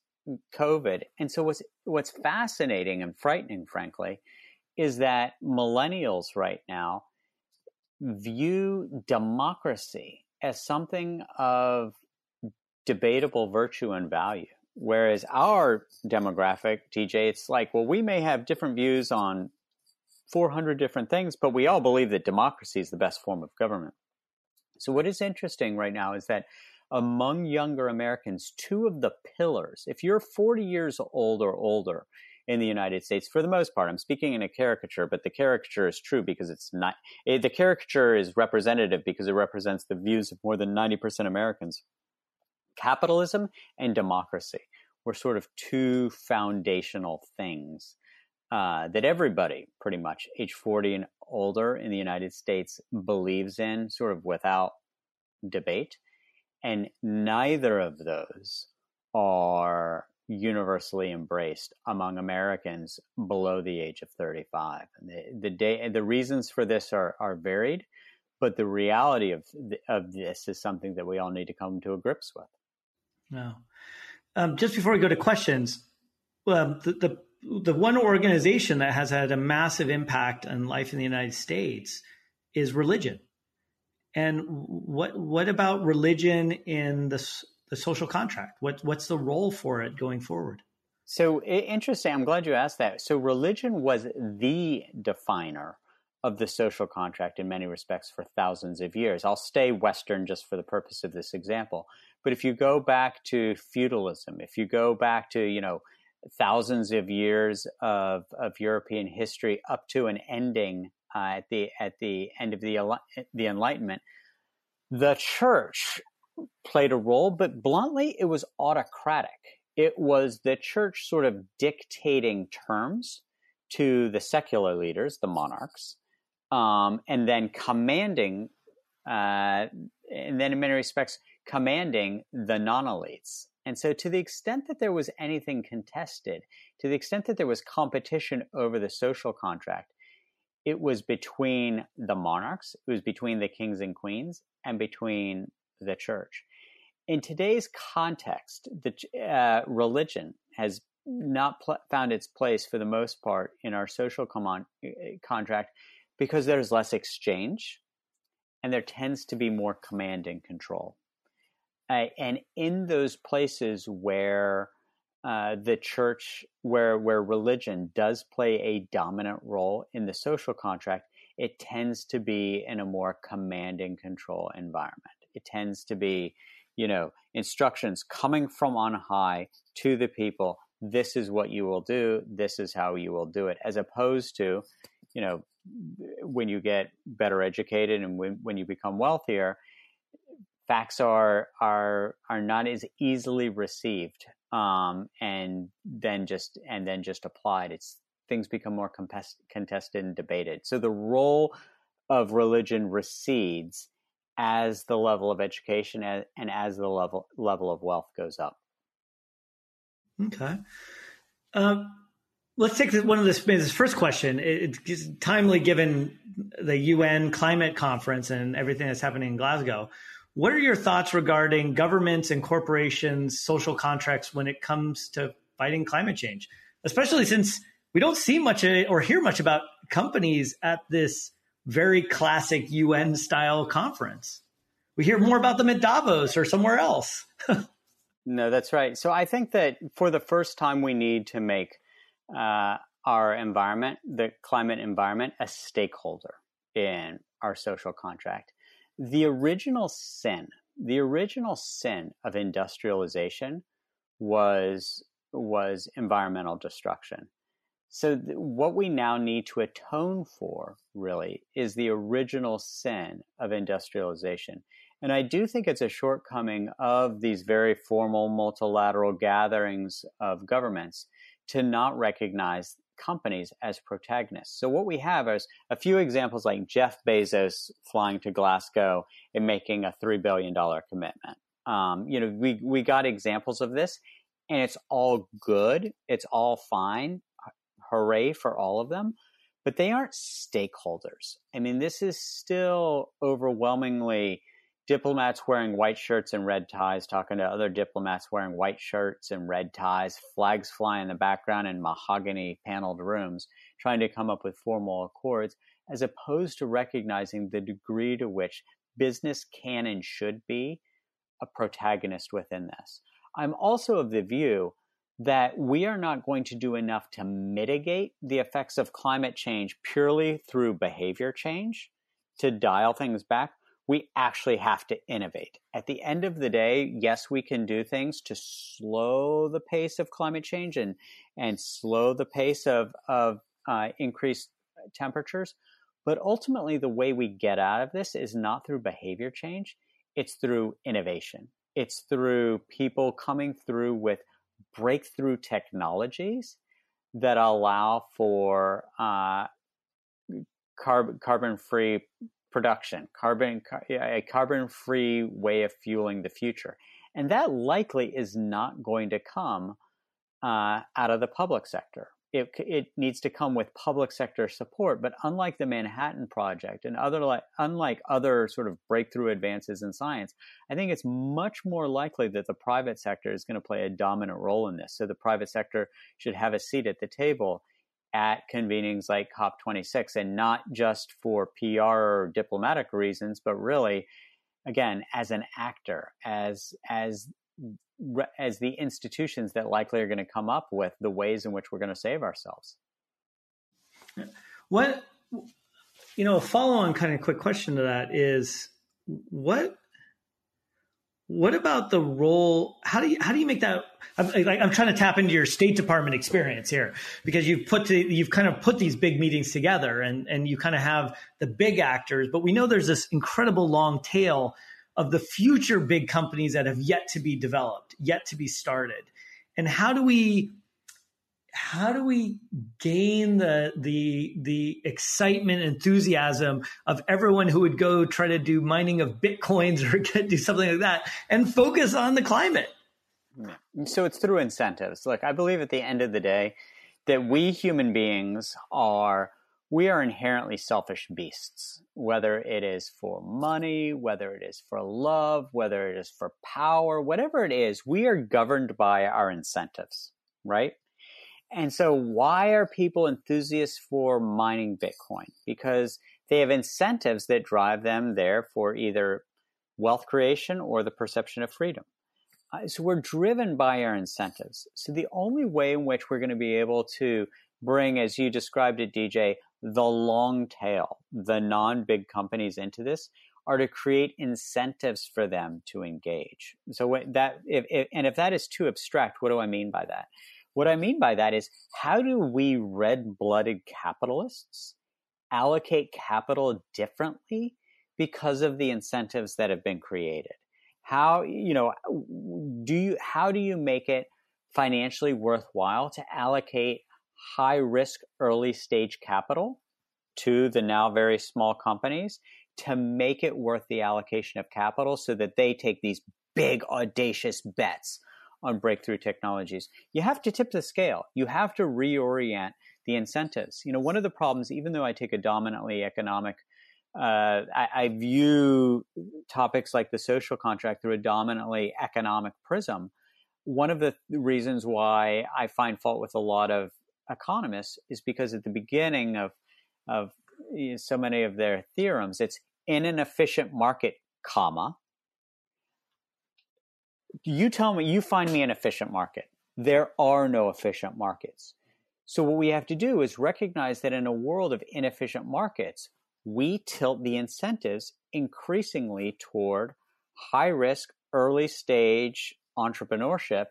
C: COVID. And so what's what's fascinating and frightening, frankly, is that millennials right now view democracy as something of debatable virtue and value. Whereas our demographic, DJ, it's like, well, we may have different views on 400 different things, but we all believe that democracy is the best form of government. So, what is interesting right now is that among younger Americans, two of the pillars, if you're 40 years old or older in the United States, for the most part, I'm speaking in a caricature, but the caricature is true because it's not, it, the caricature is representative because it represents the views of more than 90% Americans. Capitalism and democracy were sort of two foundational things uh, that everybody, pretty much age 40 and older in the United States, believes in, sort of without debate. And neither of those are universally embraced among Americans below the age of 35. And the, the day, the reasons for this are, are varied, but the reality of, the, of this is something that we all need to come to a grips with.
B: No. Um, just before we go to questions, um, the, the the one organization that has had a massive impact on life in the United States is religion. And what what about religion in the the social contract? What what's the role for it going forward?
C: So interesting. I'm glad you asked that. So religion was the definer of the social contract in many respects for thousands of years. I'll stay Western just for the purpose of this example. But if you go back to feudalism, if you go back to you know thousands of years of, of European history up to an ending uh, at the at the end of the the Enlightenment, the church played a role, but bluntly, it was autocratic. It was the church sort of dictating terms to the secular leaders, the monarchs, um, and then commanding, uh, and then in many respects, commanding the non elites. And so, to the extent that there was anything contested, to the extent that there was competition over the social contract, it was between the monarchs, it was between the kings and queens, and between the church. In today's context, the uh, religion has not pl- found its place for the most part in our social com- uh, contract because there's less exchange and there tends to be more command and control. Uh, and in those places where uh, the church, where where religion does play a dominant role in the social contract, it tends to be in a more command and control environment. It tends to be, you know, instructions coming from on high to the people. This is what you will do. This is how you will do it, as opposed to, you know, when you get better educated and when, when you become wealthier, facts are are are not as easily received um, and then just and then just applied. It's things become more contest, contested and debated. So the role of religion recedes as the level of education and as the level level of wealth goes up.
B: Okay. Um, let's take one of this first question. It's timely given the UN climate conference and everything that's happening in Glasgow. What are your thoughts regarding governments and corporations' social contracts when it comes to fighting climate change? Especially since we don't see much or hear much about companies at this very classic UN style conference. We hear more about them at Davos or somewhere else. [laughs]
C: no, that's right. So I think that for the first time, we need to make uh, our environment, the climate environment, a stakeholder in our social contract the original sin, the original sin of industrialization was was environmental destruction. So th- what we now need to atone for really is the original sin of industrialization. And I do think it's a shortcoming of these very formal multilateral gatherings of governments to not recognize companies as protagonists. So what we have is a few examples like Jeff Bezos flying to Glasgow and making a $3 billion commitment. Um, you know, we, we got examples of this and it's all good. It's all fine. Hooray for all of them. But they aren't stakeholders. I mean, this is still overwhelmingly diplomats wearing white shirts and red ties talking to other diplomats wearing white shirts and red ties, flags flying in the background in mahogany paneled rooms, trying to come up with formal accords. as opposed to recognizing the degree to which business can and should be a protagonist within this. I'm also of the view that we are not going to do enough to mitigate the effects of climate change purely through behavior change to dial things back. We actually have to innovate. At the end of the day, yes, we can do things to slow the pace of climate change and, and slow the pace of, of uh, increased temperatures. But ultimately, the way we get out of this is not through behavior change, it's through innovation. It's through people coming through with breakthrough technologies that allow for uh, carb- carbon free production, carbon a carbon free way of fueling the future, and that likely is not going to come uh, out of the public sector it, it needs to come with public sector support. But unlike the Manhattan Project and other like, unlike other sort of breakthrough advances in science, I think it's much more likely that the private sector is going to play a dominant role in this. So the private sector should have a seat at the table at convenings like COP26 and not just for PR or diplomatic reasons, but really, again, as an actor, as as as the institutions that likely are going to come up with the ways in which we're going to save ourselves.
B: What you know, a follow-on kind of quick question to that is what what about the role? How do you how do you make that? I'm, like, I'm trying to tap into your State Department experience here because you've put to, you've kind of put these big meetings together and and you kind of have the big actors, but we know there's this incredible long tail of the future big companies that have yet to be developed, yet to be started. And how do we how do we gain the the the excitement enthusiasm of everyone who would go try to do mining of bitcoins or [laughs] get, do something like that and focus on the climate?
C: So it's through incentives. Look i believe at the end of the day that we human beings are we are inherently selfish beasts, whether it is for money, whether it is for love, whether it is for power, whatever it is, we are governed by our incentives, right? And so, why are people enthusiasts for mining Bitcoin? Because they have incentives that drive them there for either wealth creation or the perception of freedom. Uh, so, we're driven by our incentives. So, the only way in which we're going to be able to bring, as you described it, DJ, the long tail, the non big companies into this are to create incentives for them to engage. So that if, if, and if that is too abstract, what do I mean by that? What I mean by that is how do we red-blooded capitalists allocate capital differently because of the incentives that have been created? How you know do you how do you make it financially worthwhile to allocate high risk early stage capital to the now very small companies to make it worth the allocation of capital so that they take these big audacious bets on breakthrough technologies. You have to tip the scale. You have to reorient the incentives. You know, one of the problems, even though I take a dominantly economic, uh, I, I view topics like the social contract through a dominantly economic prism. One of the reasons why I find fault with a lot of economists is because at the beginning of of you know, so many of their theorems, it's in an efficient market, comma. You tell me, you find me an efficient market. There are no efficient markets. So what we have to do is recognize that in a world of inefficient markets, we tilt the incentives increasingly toward high risk, early stage entrepreneurship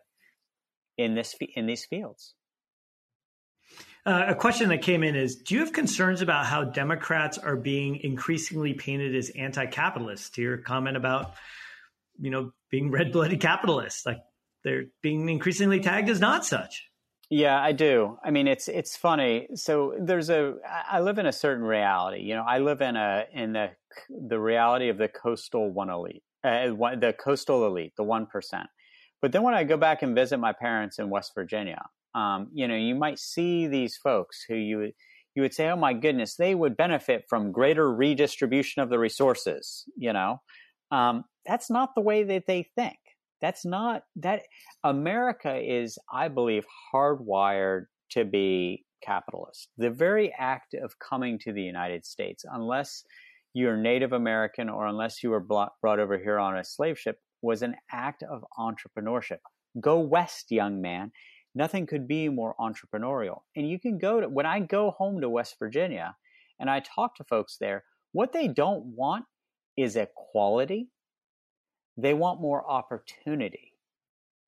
C: in this in these fields.
B: Uh, a question that came in is Do you have concerns about how Democrats are being increasingly painted as anti capitalist? To your comment about, you know, being red blooded capitalists, like they're being increasingly tagged as not such.
C: Yeah, I do. I mean, it's it's funny. So there's a. I live in a certain reality. You know, I live in a in the the reality of the coastal one elite, uh, the coastal elite, the one percent. But then when I go back and visit my parents in West Virginia, um, you know, you might see these folks who you you would say, "Oh my goodness, they would benefit from greater redistribution of the resources." You know, um, that's not the way that they think. That's not that America is, I believe, hardwired to be capitalist. The very act of coming to the United States, unless you're Native American or unless you were brought over here on a slave ship, was an act of entrepreneurship. Go west, young man. Nothing could be more entrepreneurial. And you can go to, when I go home to West Virginia and I talk to folks there, what they don't want is equality. They want more opportunity.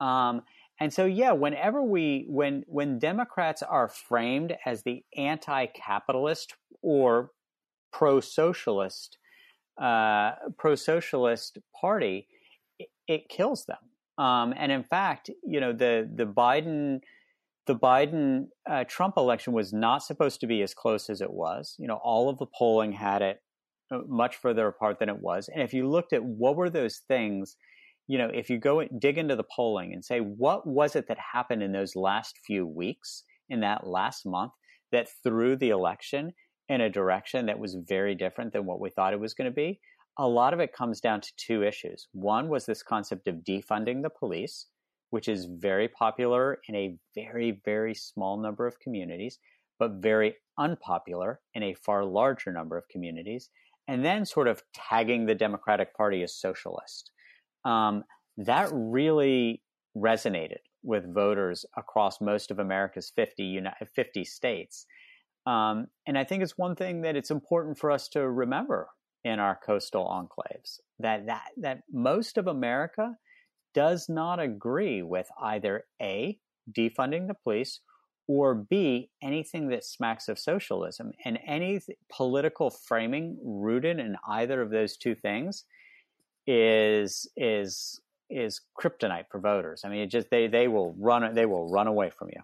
C: Um, and so, yeah, whenever we, when, when Democrats are framed as the anti-capitalist or pro-socialist, uh, pro-socialist party, it, it kills them. Um, and in fact, you know, the the Biden the Biden uh, Trump election was not supposed to be as close as it was. You know, all of the polling had it uh, much further apart than it was. And if you looked at what were those things, you know, if you go and dig into the polling and say what was it that happened in those last few weeks, in that last month, that threw the election in a direction that was very different than what we thought it was going to be a lot of it comes down to two issues. One was this concept of defunding the police, which is very popular in a very, very small number of communities, but very unpopular in a far larger number of communities. And then sort of tagging the Democratic Party as socialist. Um, that really resonated with voters across most of America's 50, 50 states. Um, and I think it's one thing that it's important for us to remember in our coastal enclaves. That that that most of America does not agree with either A, defunding the police, or B, anything that smacks of socialism. And any political framing rooted in either of those two things is is is kryptonite for voters. I mean, it just they they will run they will run away from you.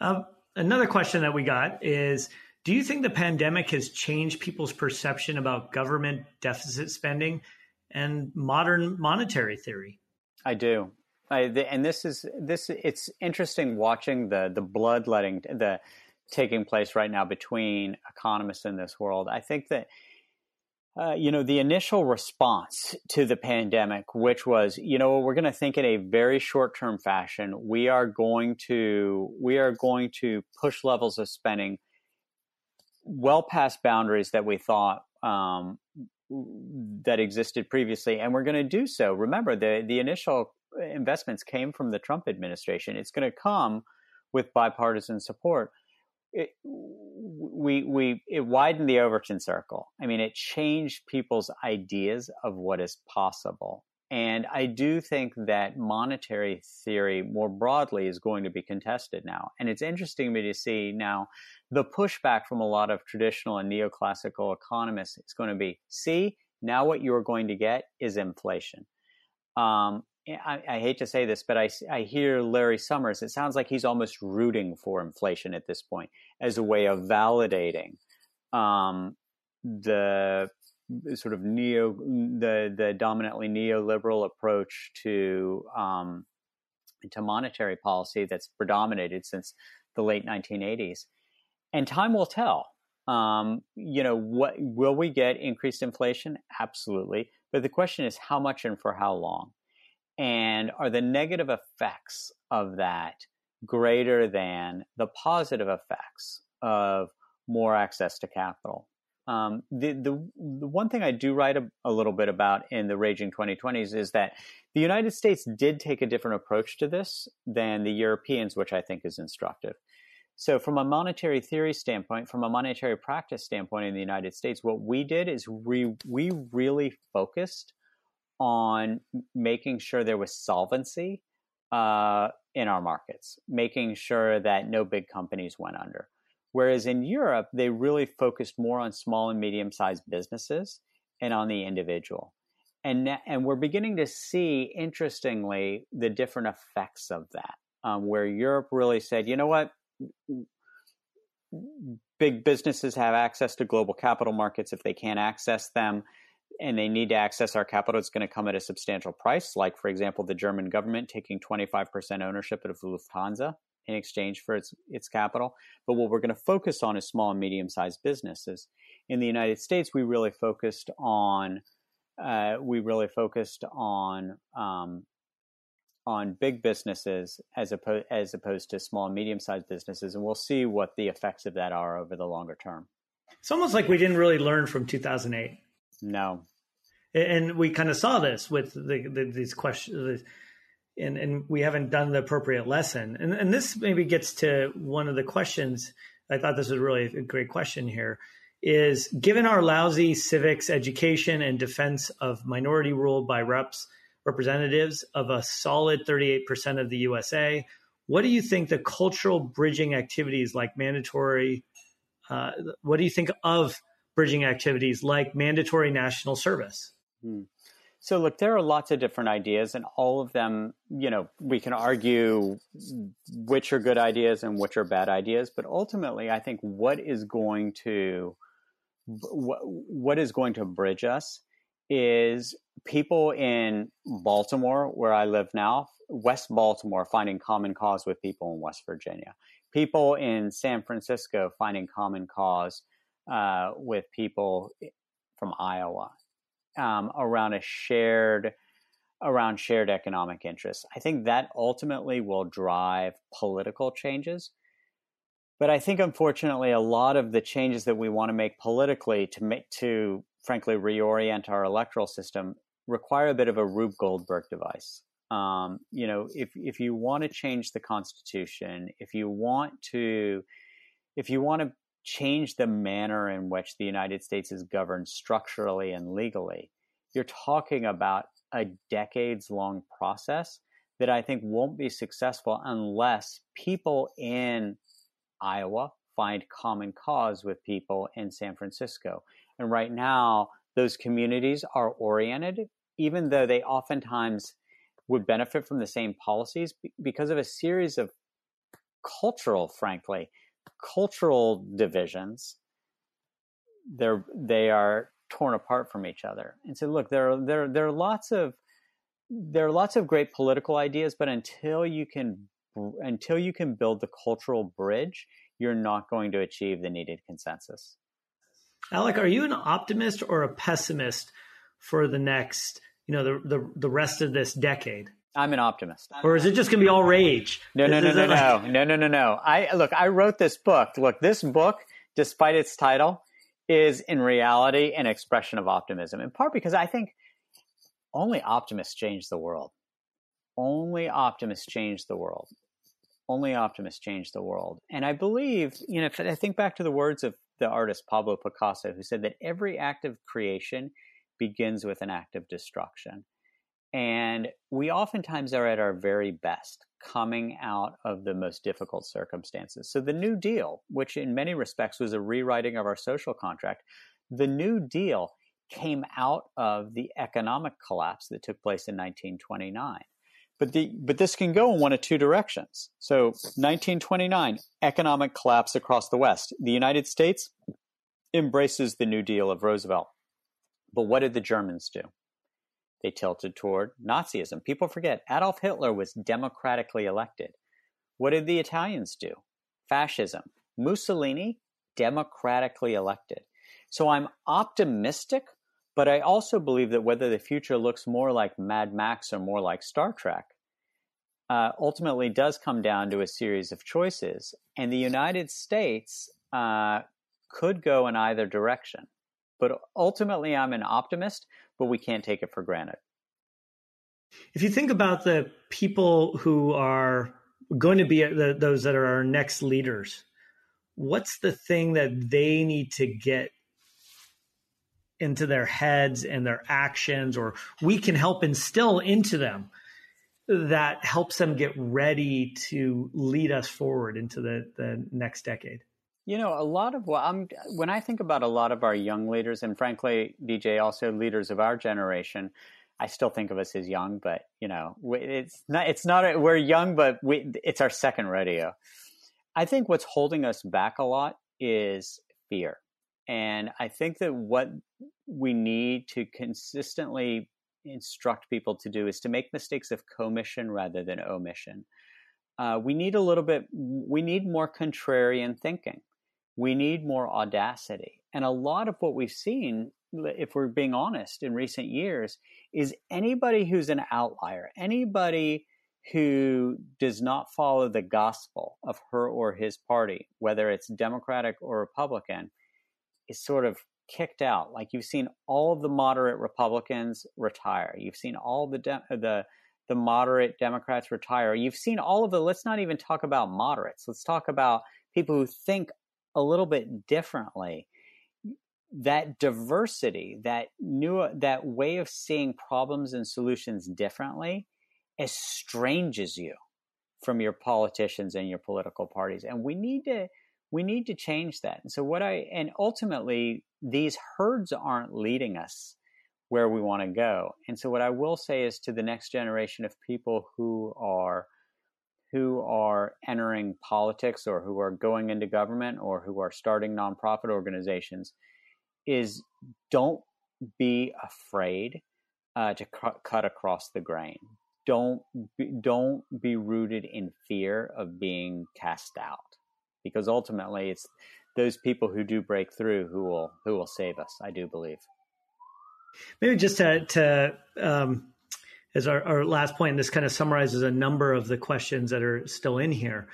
B: Um, another question that we got is do you think the pandemic has changed people's perception about government deficit spending and modern monetary theory?
C: I do. I, the, and this is this. It's interesting watching the the bloodletting the taking place right now between economists in this world. I think that uh, you know the initial response to the pandemic, which was you know we're going to think in a very short term fashion. We are going to we are going to push levels of spending well past boundaries that we thought um, that existed previously, and we're going to do so. Remember, the the initial investments came from the Trump administration. It's going to come with bipartisan support. It, we we it widened the Overton circle. I mean, it changed people's ideas of what is possible. And I do think that monetary theory more broadly is going to be contested now. And it's interesting to me to see now the pushback from a lot of traditional and neoclassical economists is going to be see, now what you're going to get is inflation. Um, I, I, hate to say this, but I, I hear Larry Summers. It sounds like he's almost rooting for inflation at this point as a way of validating um, the sort of neo the the dominantly neoliberal approach to um, to monetary policy that's predominated since the late 1980s. And time will tell. Um, you know, what will we get increased inflation? Absolutely. But the question is how much and for how long? And are the negative effects of that greater than the positive effects of more access to capital? Um, the, the, the one thing I do write a, a, little bit about in the Raging 2020s is that the United States did take a different approach to this than the Europeans, which I think is instructive. So, from a monetary theory standpoint, from a monetary practice standpoint in the United States, what we did is we, we really focused on making sure there was solvency uh, in our markets, making sure that no big companies went under. Whereas in Europe, they really focused more on small and medium sized businesses and on the individual. And, and we're beginning to see, interestingly, the different effects of that, um, where Europe really said, you know what? Big businesses have access to global capital markets. If they can't access them and they need to access our capital, it's going to come at a substantial price. Like, for example, the German government taking 25% ownership of Lufthansa in exchange for its its capital. But what we're going to focus on is small and medium sized businesses. In the United States, we really focused on uh, we really focused on um, on big businesses as opposed as opposed to small and medium sized businesses, and we'll see what the effects of that are over the longer term.
B: It's almost like we didn't really learn from 2008.
C: No,
B: and we kind of saw this with the, the, these questions, and and we haven't done the appropriate lesson. And and this maybe gets to one of the questions. I thought this was really a great question here. Is given our lousy civics education and defense of minority rule by reps representatives of a solid 38% of the USA. What do you think the cultural bridging activities like mandatory? Uh, what do you think of bridging activities like mandatory national service?
C: Hmm. So, look, there are lots of different ideas, and all of them, you know, we can argue which are good ideas and which are bad ideas. But ultimately, I think what is going to what, what is going to bridge us is people in Baltimore, where I live now, West Baltimore, finding common cause with people in West Virginia. People in San Francisco finding common cause uh, with people from Iowa um, around a shared around shared economic interests. I think that ultimately will drive political changes. But I think, unfortunately, a lot of the changes that we want to make politically to make to frankly reorient our electoral system require a bit of a Rube Goldberg device. Um, you know, if if you want to change the Constitution, if you want to, if you want to change the manner in which the United States is governed structurally and legally, you're talking about a decades long process that I think won't be successful unless people in Iowa find common cause with people in San Francisco. And right now, those communities are oriented, even though they oftentimes would benefit from the same policies because of a series of cultural, frankly, cultural divisions. They're they are torn apart from each other. And so, look, there are there there are lots of there are lots of great political ideas, but until you can until you can build the cultural bridge, you're not going to achieve the needed consensus.
B: Alec, are you an optimist or a pessimist for the next, you know, the the, the rest of this decade?
C: I'm an optimist.
B: Or is it just going to be all rage?
C: No, no, no, no, no, no, no, no, no. I look. I wrote this book. Look, this book, despite its title, is in reality an expression of optimism. In part because I think only optimists change the world. Only optimists change the world. Only optimists change the world. And I believe, you know, if I think back to the words of the artist Pablo Picasso, who said that every act of creation begins with an act of destruction. And we oftentimes are at our very best coming out of the most difficult circumstances. So, the New Deal, which in many respects was a rewriting of our social contract, the New Deal came out of the economic collapse that took place in 1929. But, the, but this can go in one of two directions. So, 1929, economic collapse across the West. The United States embraces the New Deal of Roosevelt. But what did the Germans do? They tilted toward Nazism. People forget Adolf Hitler was democratically elected. What did the Italians do? Fascism. Mussolini, democratically elected. So I'm optimistic but I also believe that whether the future looks more like Mad Max or more like Star Trek, uh, ultimately does come down to a series of choices. And the United States uh, could go in either direction. But ultimately, I'm an optimist, but we can't take it for granted.
B: If you think about the people who are going to be the, those that are our next leaders, what's the thing that they need to get into their heads and their actions, or we can help instill into them that helps them get ready to lead us forward into the, the next decade?
C: You know, a lot of what I'm when I think about a lot of our young leaders, and frankly, DJ, also leaders of our generation, I still think of us as young, but you know, it's not. It's not. We're young, but we, it's our second rodeo. I think what's holding us back a lot is fear. And I think that what we need to consistently instruct people to do is to make mistakes of commission rather than omission. Uh, we need a little bit, we need more contrarian thinking. We need more audacity. And a lot of what we've seen, if we're being honest, in recent years, is anybody who's an outlier, anybody who does not follow the gospel of her or his party, whether it's Democratic or Republican, is sort of kicked out. Like you've seen all the moderate Republicans retire. You've seen all the de- the the moderate Democrats retire. You've seen all of the. Let's not even talk about moderates. Let's talk about people who think a little bit differently. That diversity, that new, that way of seeing problems and solutions differently, estranges you from your politicians and your political parties. And we need to we need to change that. And so what I and ultimately these herds aren't leading us where we want to go. And so what I will say is to the next generation of people who are who are entering politics or who are going into government or who are starting nonprofit organizations is don't be afraid uh, to cu- cut across the grain. Don't be, don't be rooted in fear of being cast out because ultimately it's those people who do break through who will who will save us. I do believe.
B: Maybe just to to um, as our, our last point, this kind of summarizes a number of the questions that are still in here.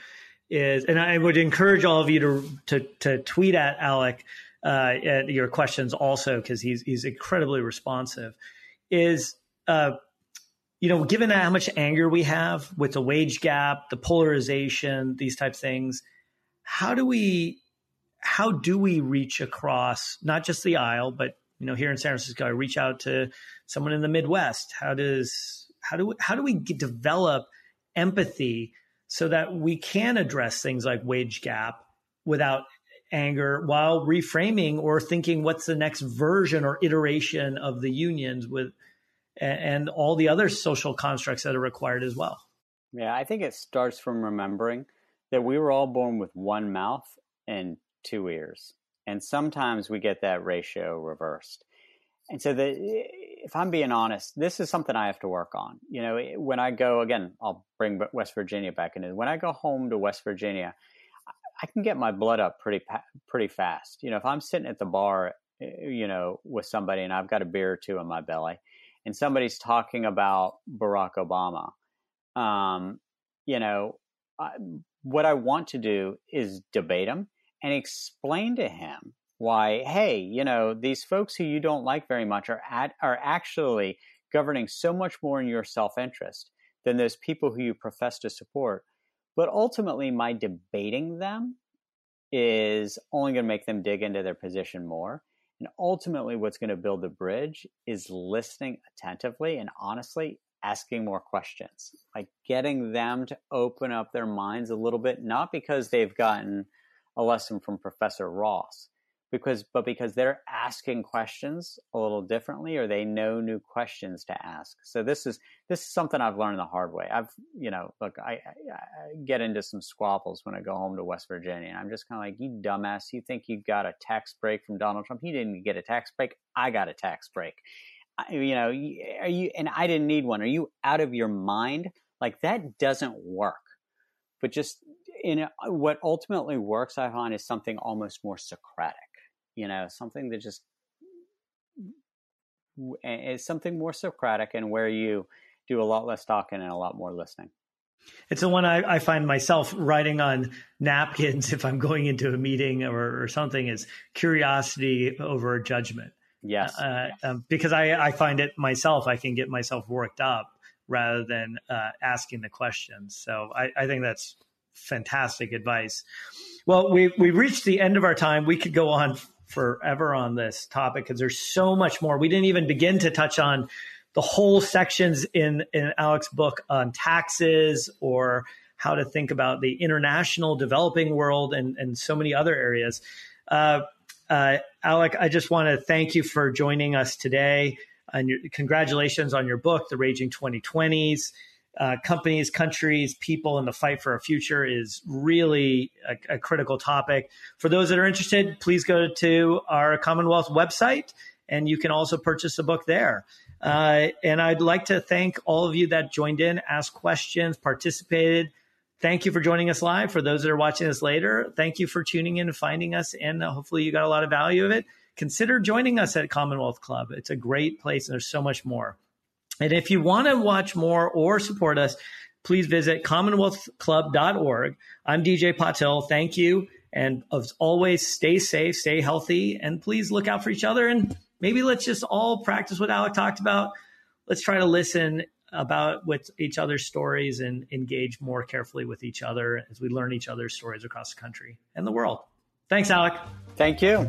B: Is and I would encourage all of you to to, to tweet at Alec uh, at your questions also because he's he's incredibly responsive. Is uh, you know, given that how much anger we have with the wage gap, the polarization, these type of things, how do we how do we reach across not just the aisle, but you know, here in San Francisco, I reach out to someone in the Midwest. How does how do we, how do we get, develop empathy so that we can address things like wage gap without anger while reframing or thinking what's the next version or iteration of the unions with and all the other social constructs that are required as well.
C: Yeah, I think it starts from remembering that we were all born with one mouth and two ears. And sometimes we get that ratio reversed. And so, the, if I'm being honest, this is something I have to work on. You know, when I go again, I'll bring West Virginia back into. When I go home to West Virginia, I can get my blood up pretty pretty fast. You know, if I'm sitting at the bar, eh, you know, with somebody and I've got a beer or two in my belly, and somebody's talking about Barack Obama, um, you know, I, what I want to do is debate him and explain to him why, hey, you know, these folks who you don't like very much are at, are actually governing so much more in your self-interest than those people who you profess to support. But ultimately, my debating them is only going to make them dig into their position more. And ultimately, what's going to build the bridge is listening attentively and honestly asking more questions, like getting them to open up their minds a little bit, not because they've gotten a lesson from Professor Ross, because but because they're asking questions a little differently or they know new questions to ask so this is this is something i've learned the hard way i've you know look i, I, I get into some squabbles when i go home to west virginia and i'm just kind of like you dumbass you think you got a tax break from donald trump he didn't get a tax break i got a tax break you know, are you, and I didn't need one. Are you out of your mind? Like that doesn't work. But just in a, what ultimately works, I find is something almost more Socratic, you know, something that just is something more Socratic and where you do a lot less talking and a lot more listening.
B: It's the one I, I, find myself writing on napkins [laughs] if I'm going into a meeting or, or something is curiosity over judgment.
C: Yes.
B: Uh, um, because I, I find it myself, I can get myself worked up rather than uh, asking the questions. So I, I think that's fantastic advice. Well, we, we reached the end of our time. We could go on forever on this topic because there's so much more. We didn't even begin to touch on the whole sections in, in Alec's book on taxes or how to think about the international developing world and, and so many other areas. Uh, uh, Alec, I just want to thank you for joining us today. And your, congratulations on your book, The Raging 2020s. Uh, companies, countries, people, in the fight for a future is really a, a, critical topic. For those that are interested, please go to our Commonwealth website and you can also purchase the book there. Uh, and I'd like to thank all of you that joined in, asked questions, participated thank you for joining us live. For those that are watching us later, thank you for tuning in and finding us. And uh, hopefully you got a lot of value of it. Consider joining us at Commonwealth Club. It's a great place and there's so much more. And if you want to watch more or support us, please visit commonwealthclub.org. I'm DJ Patil. Thank you. And as always, stay safe, stay healthy, and please look out for each other. And maybe let's just all practice what Alec talked about. Let's try to listen about with each other's stories and engage more carefully with each other as we learn each other's stories across the country and the world. Thanks, Alec.
C: Thank you.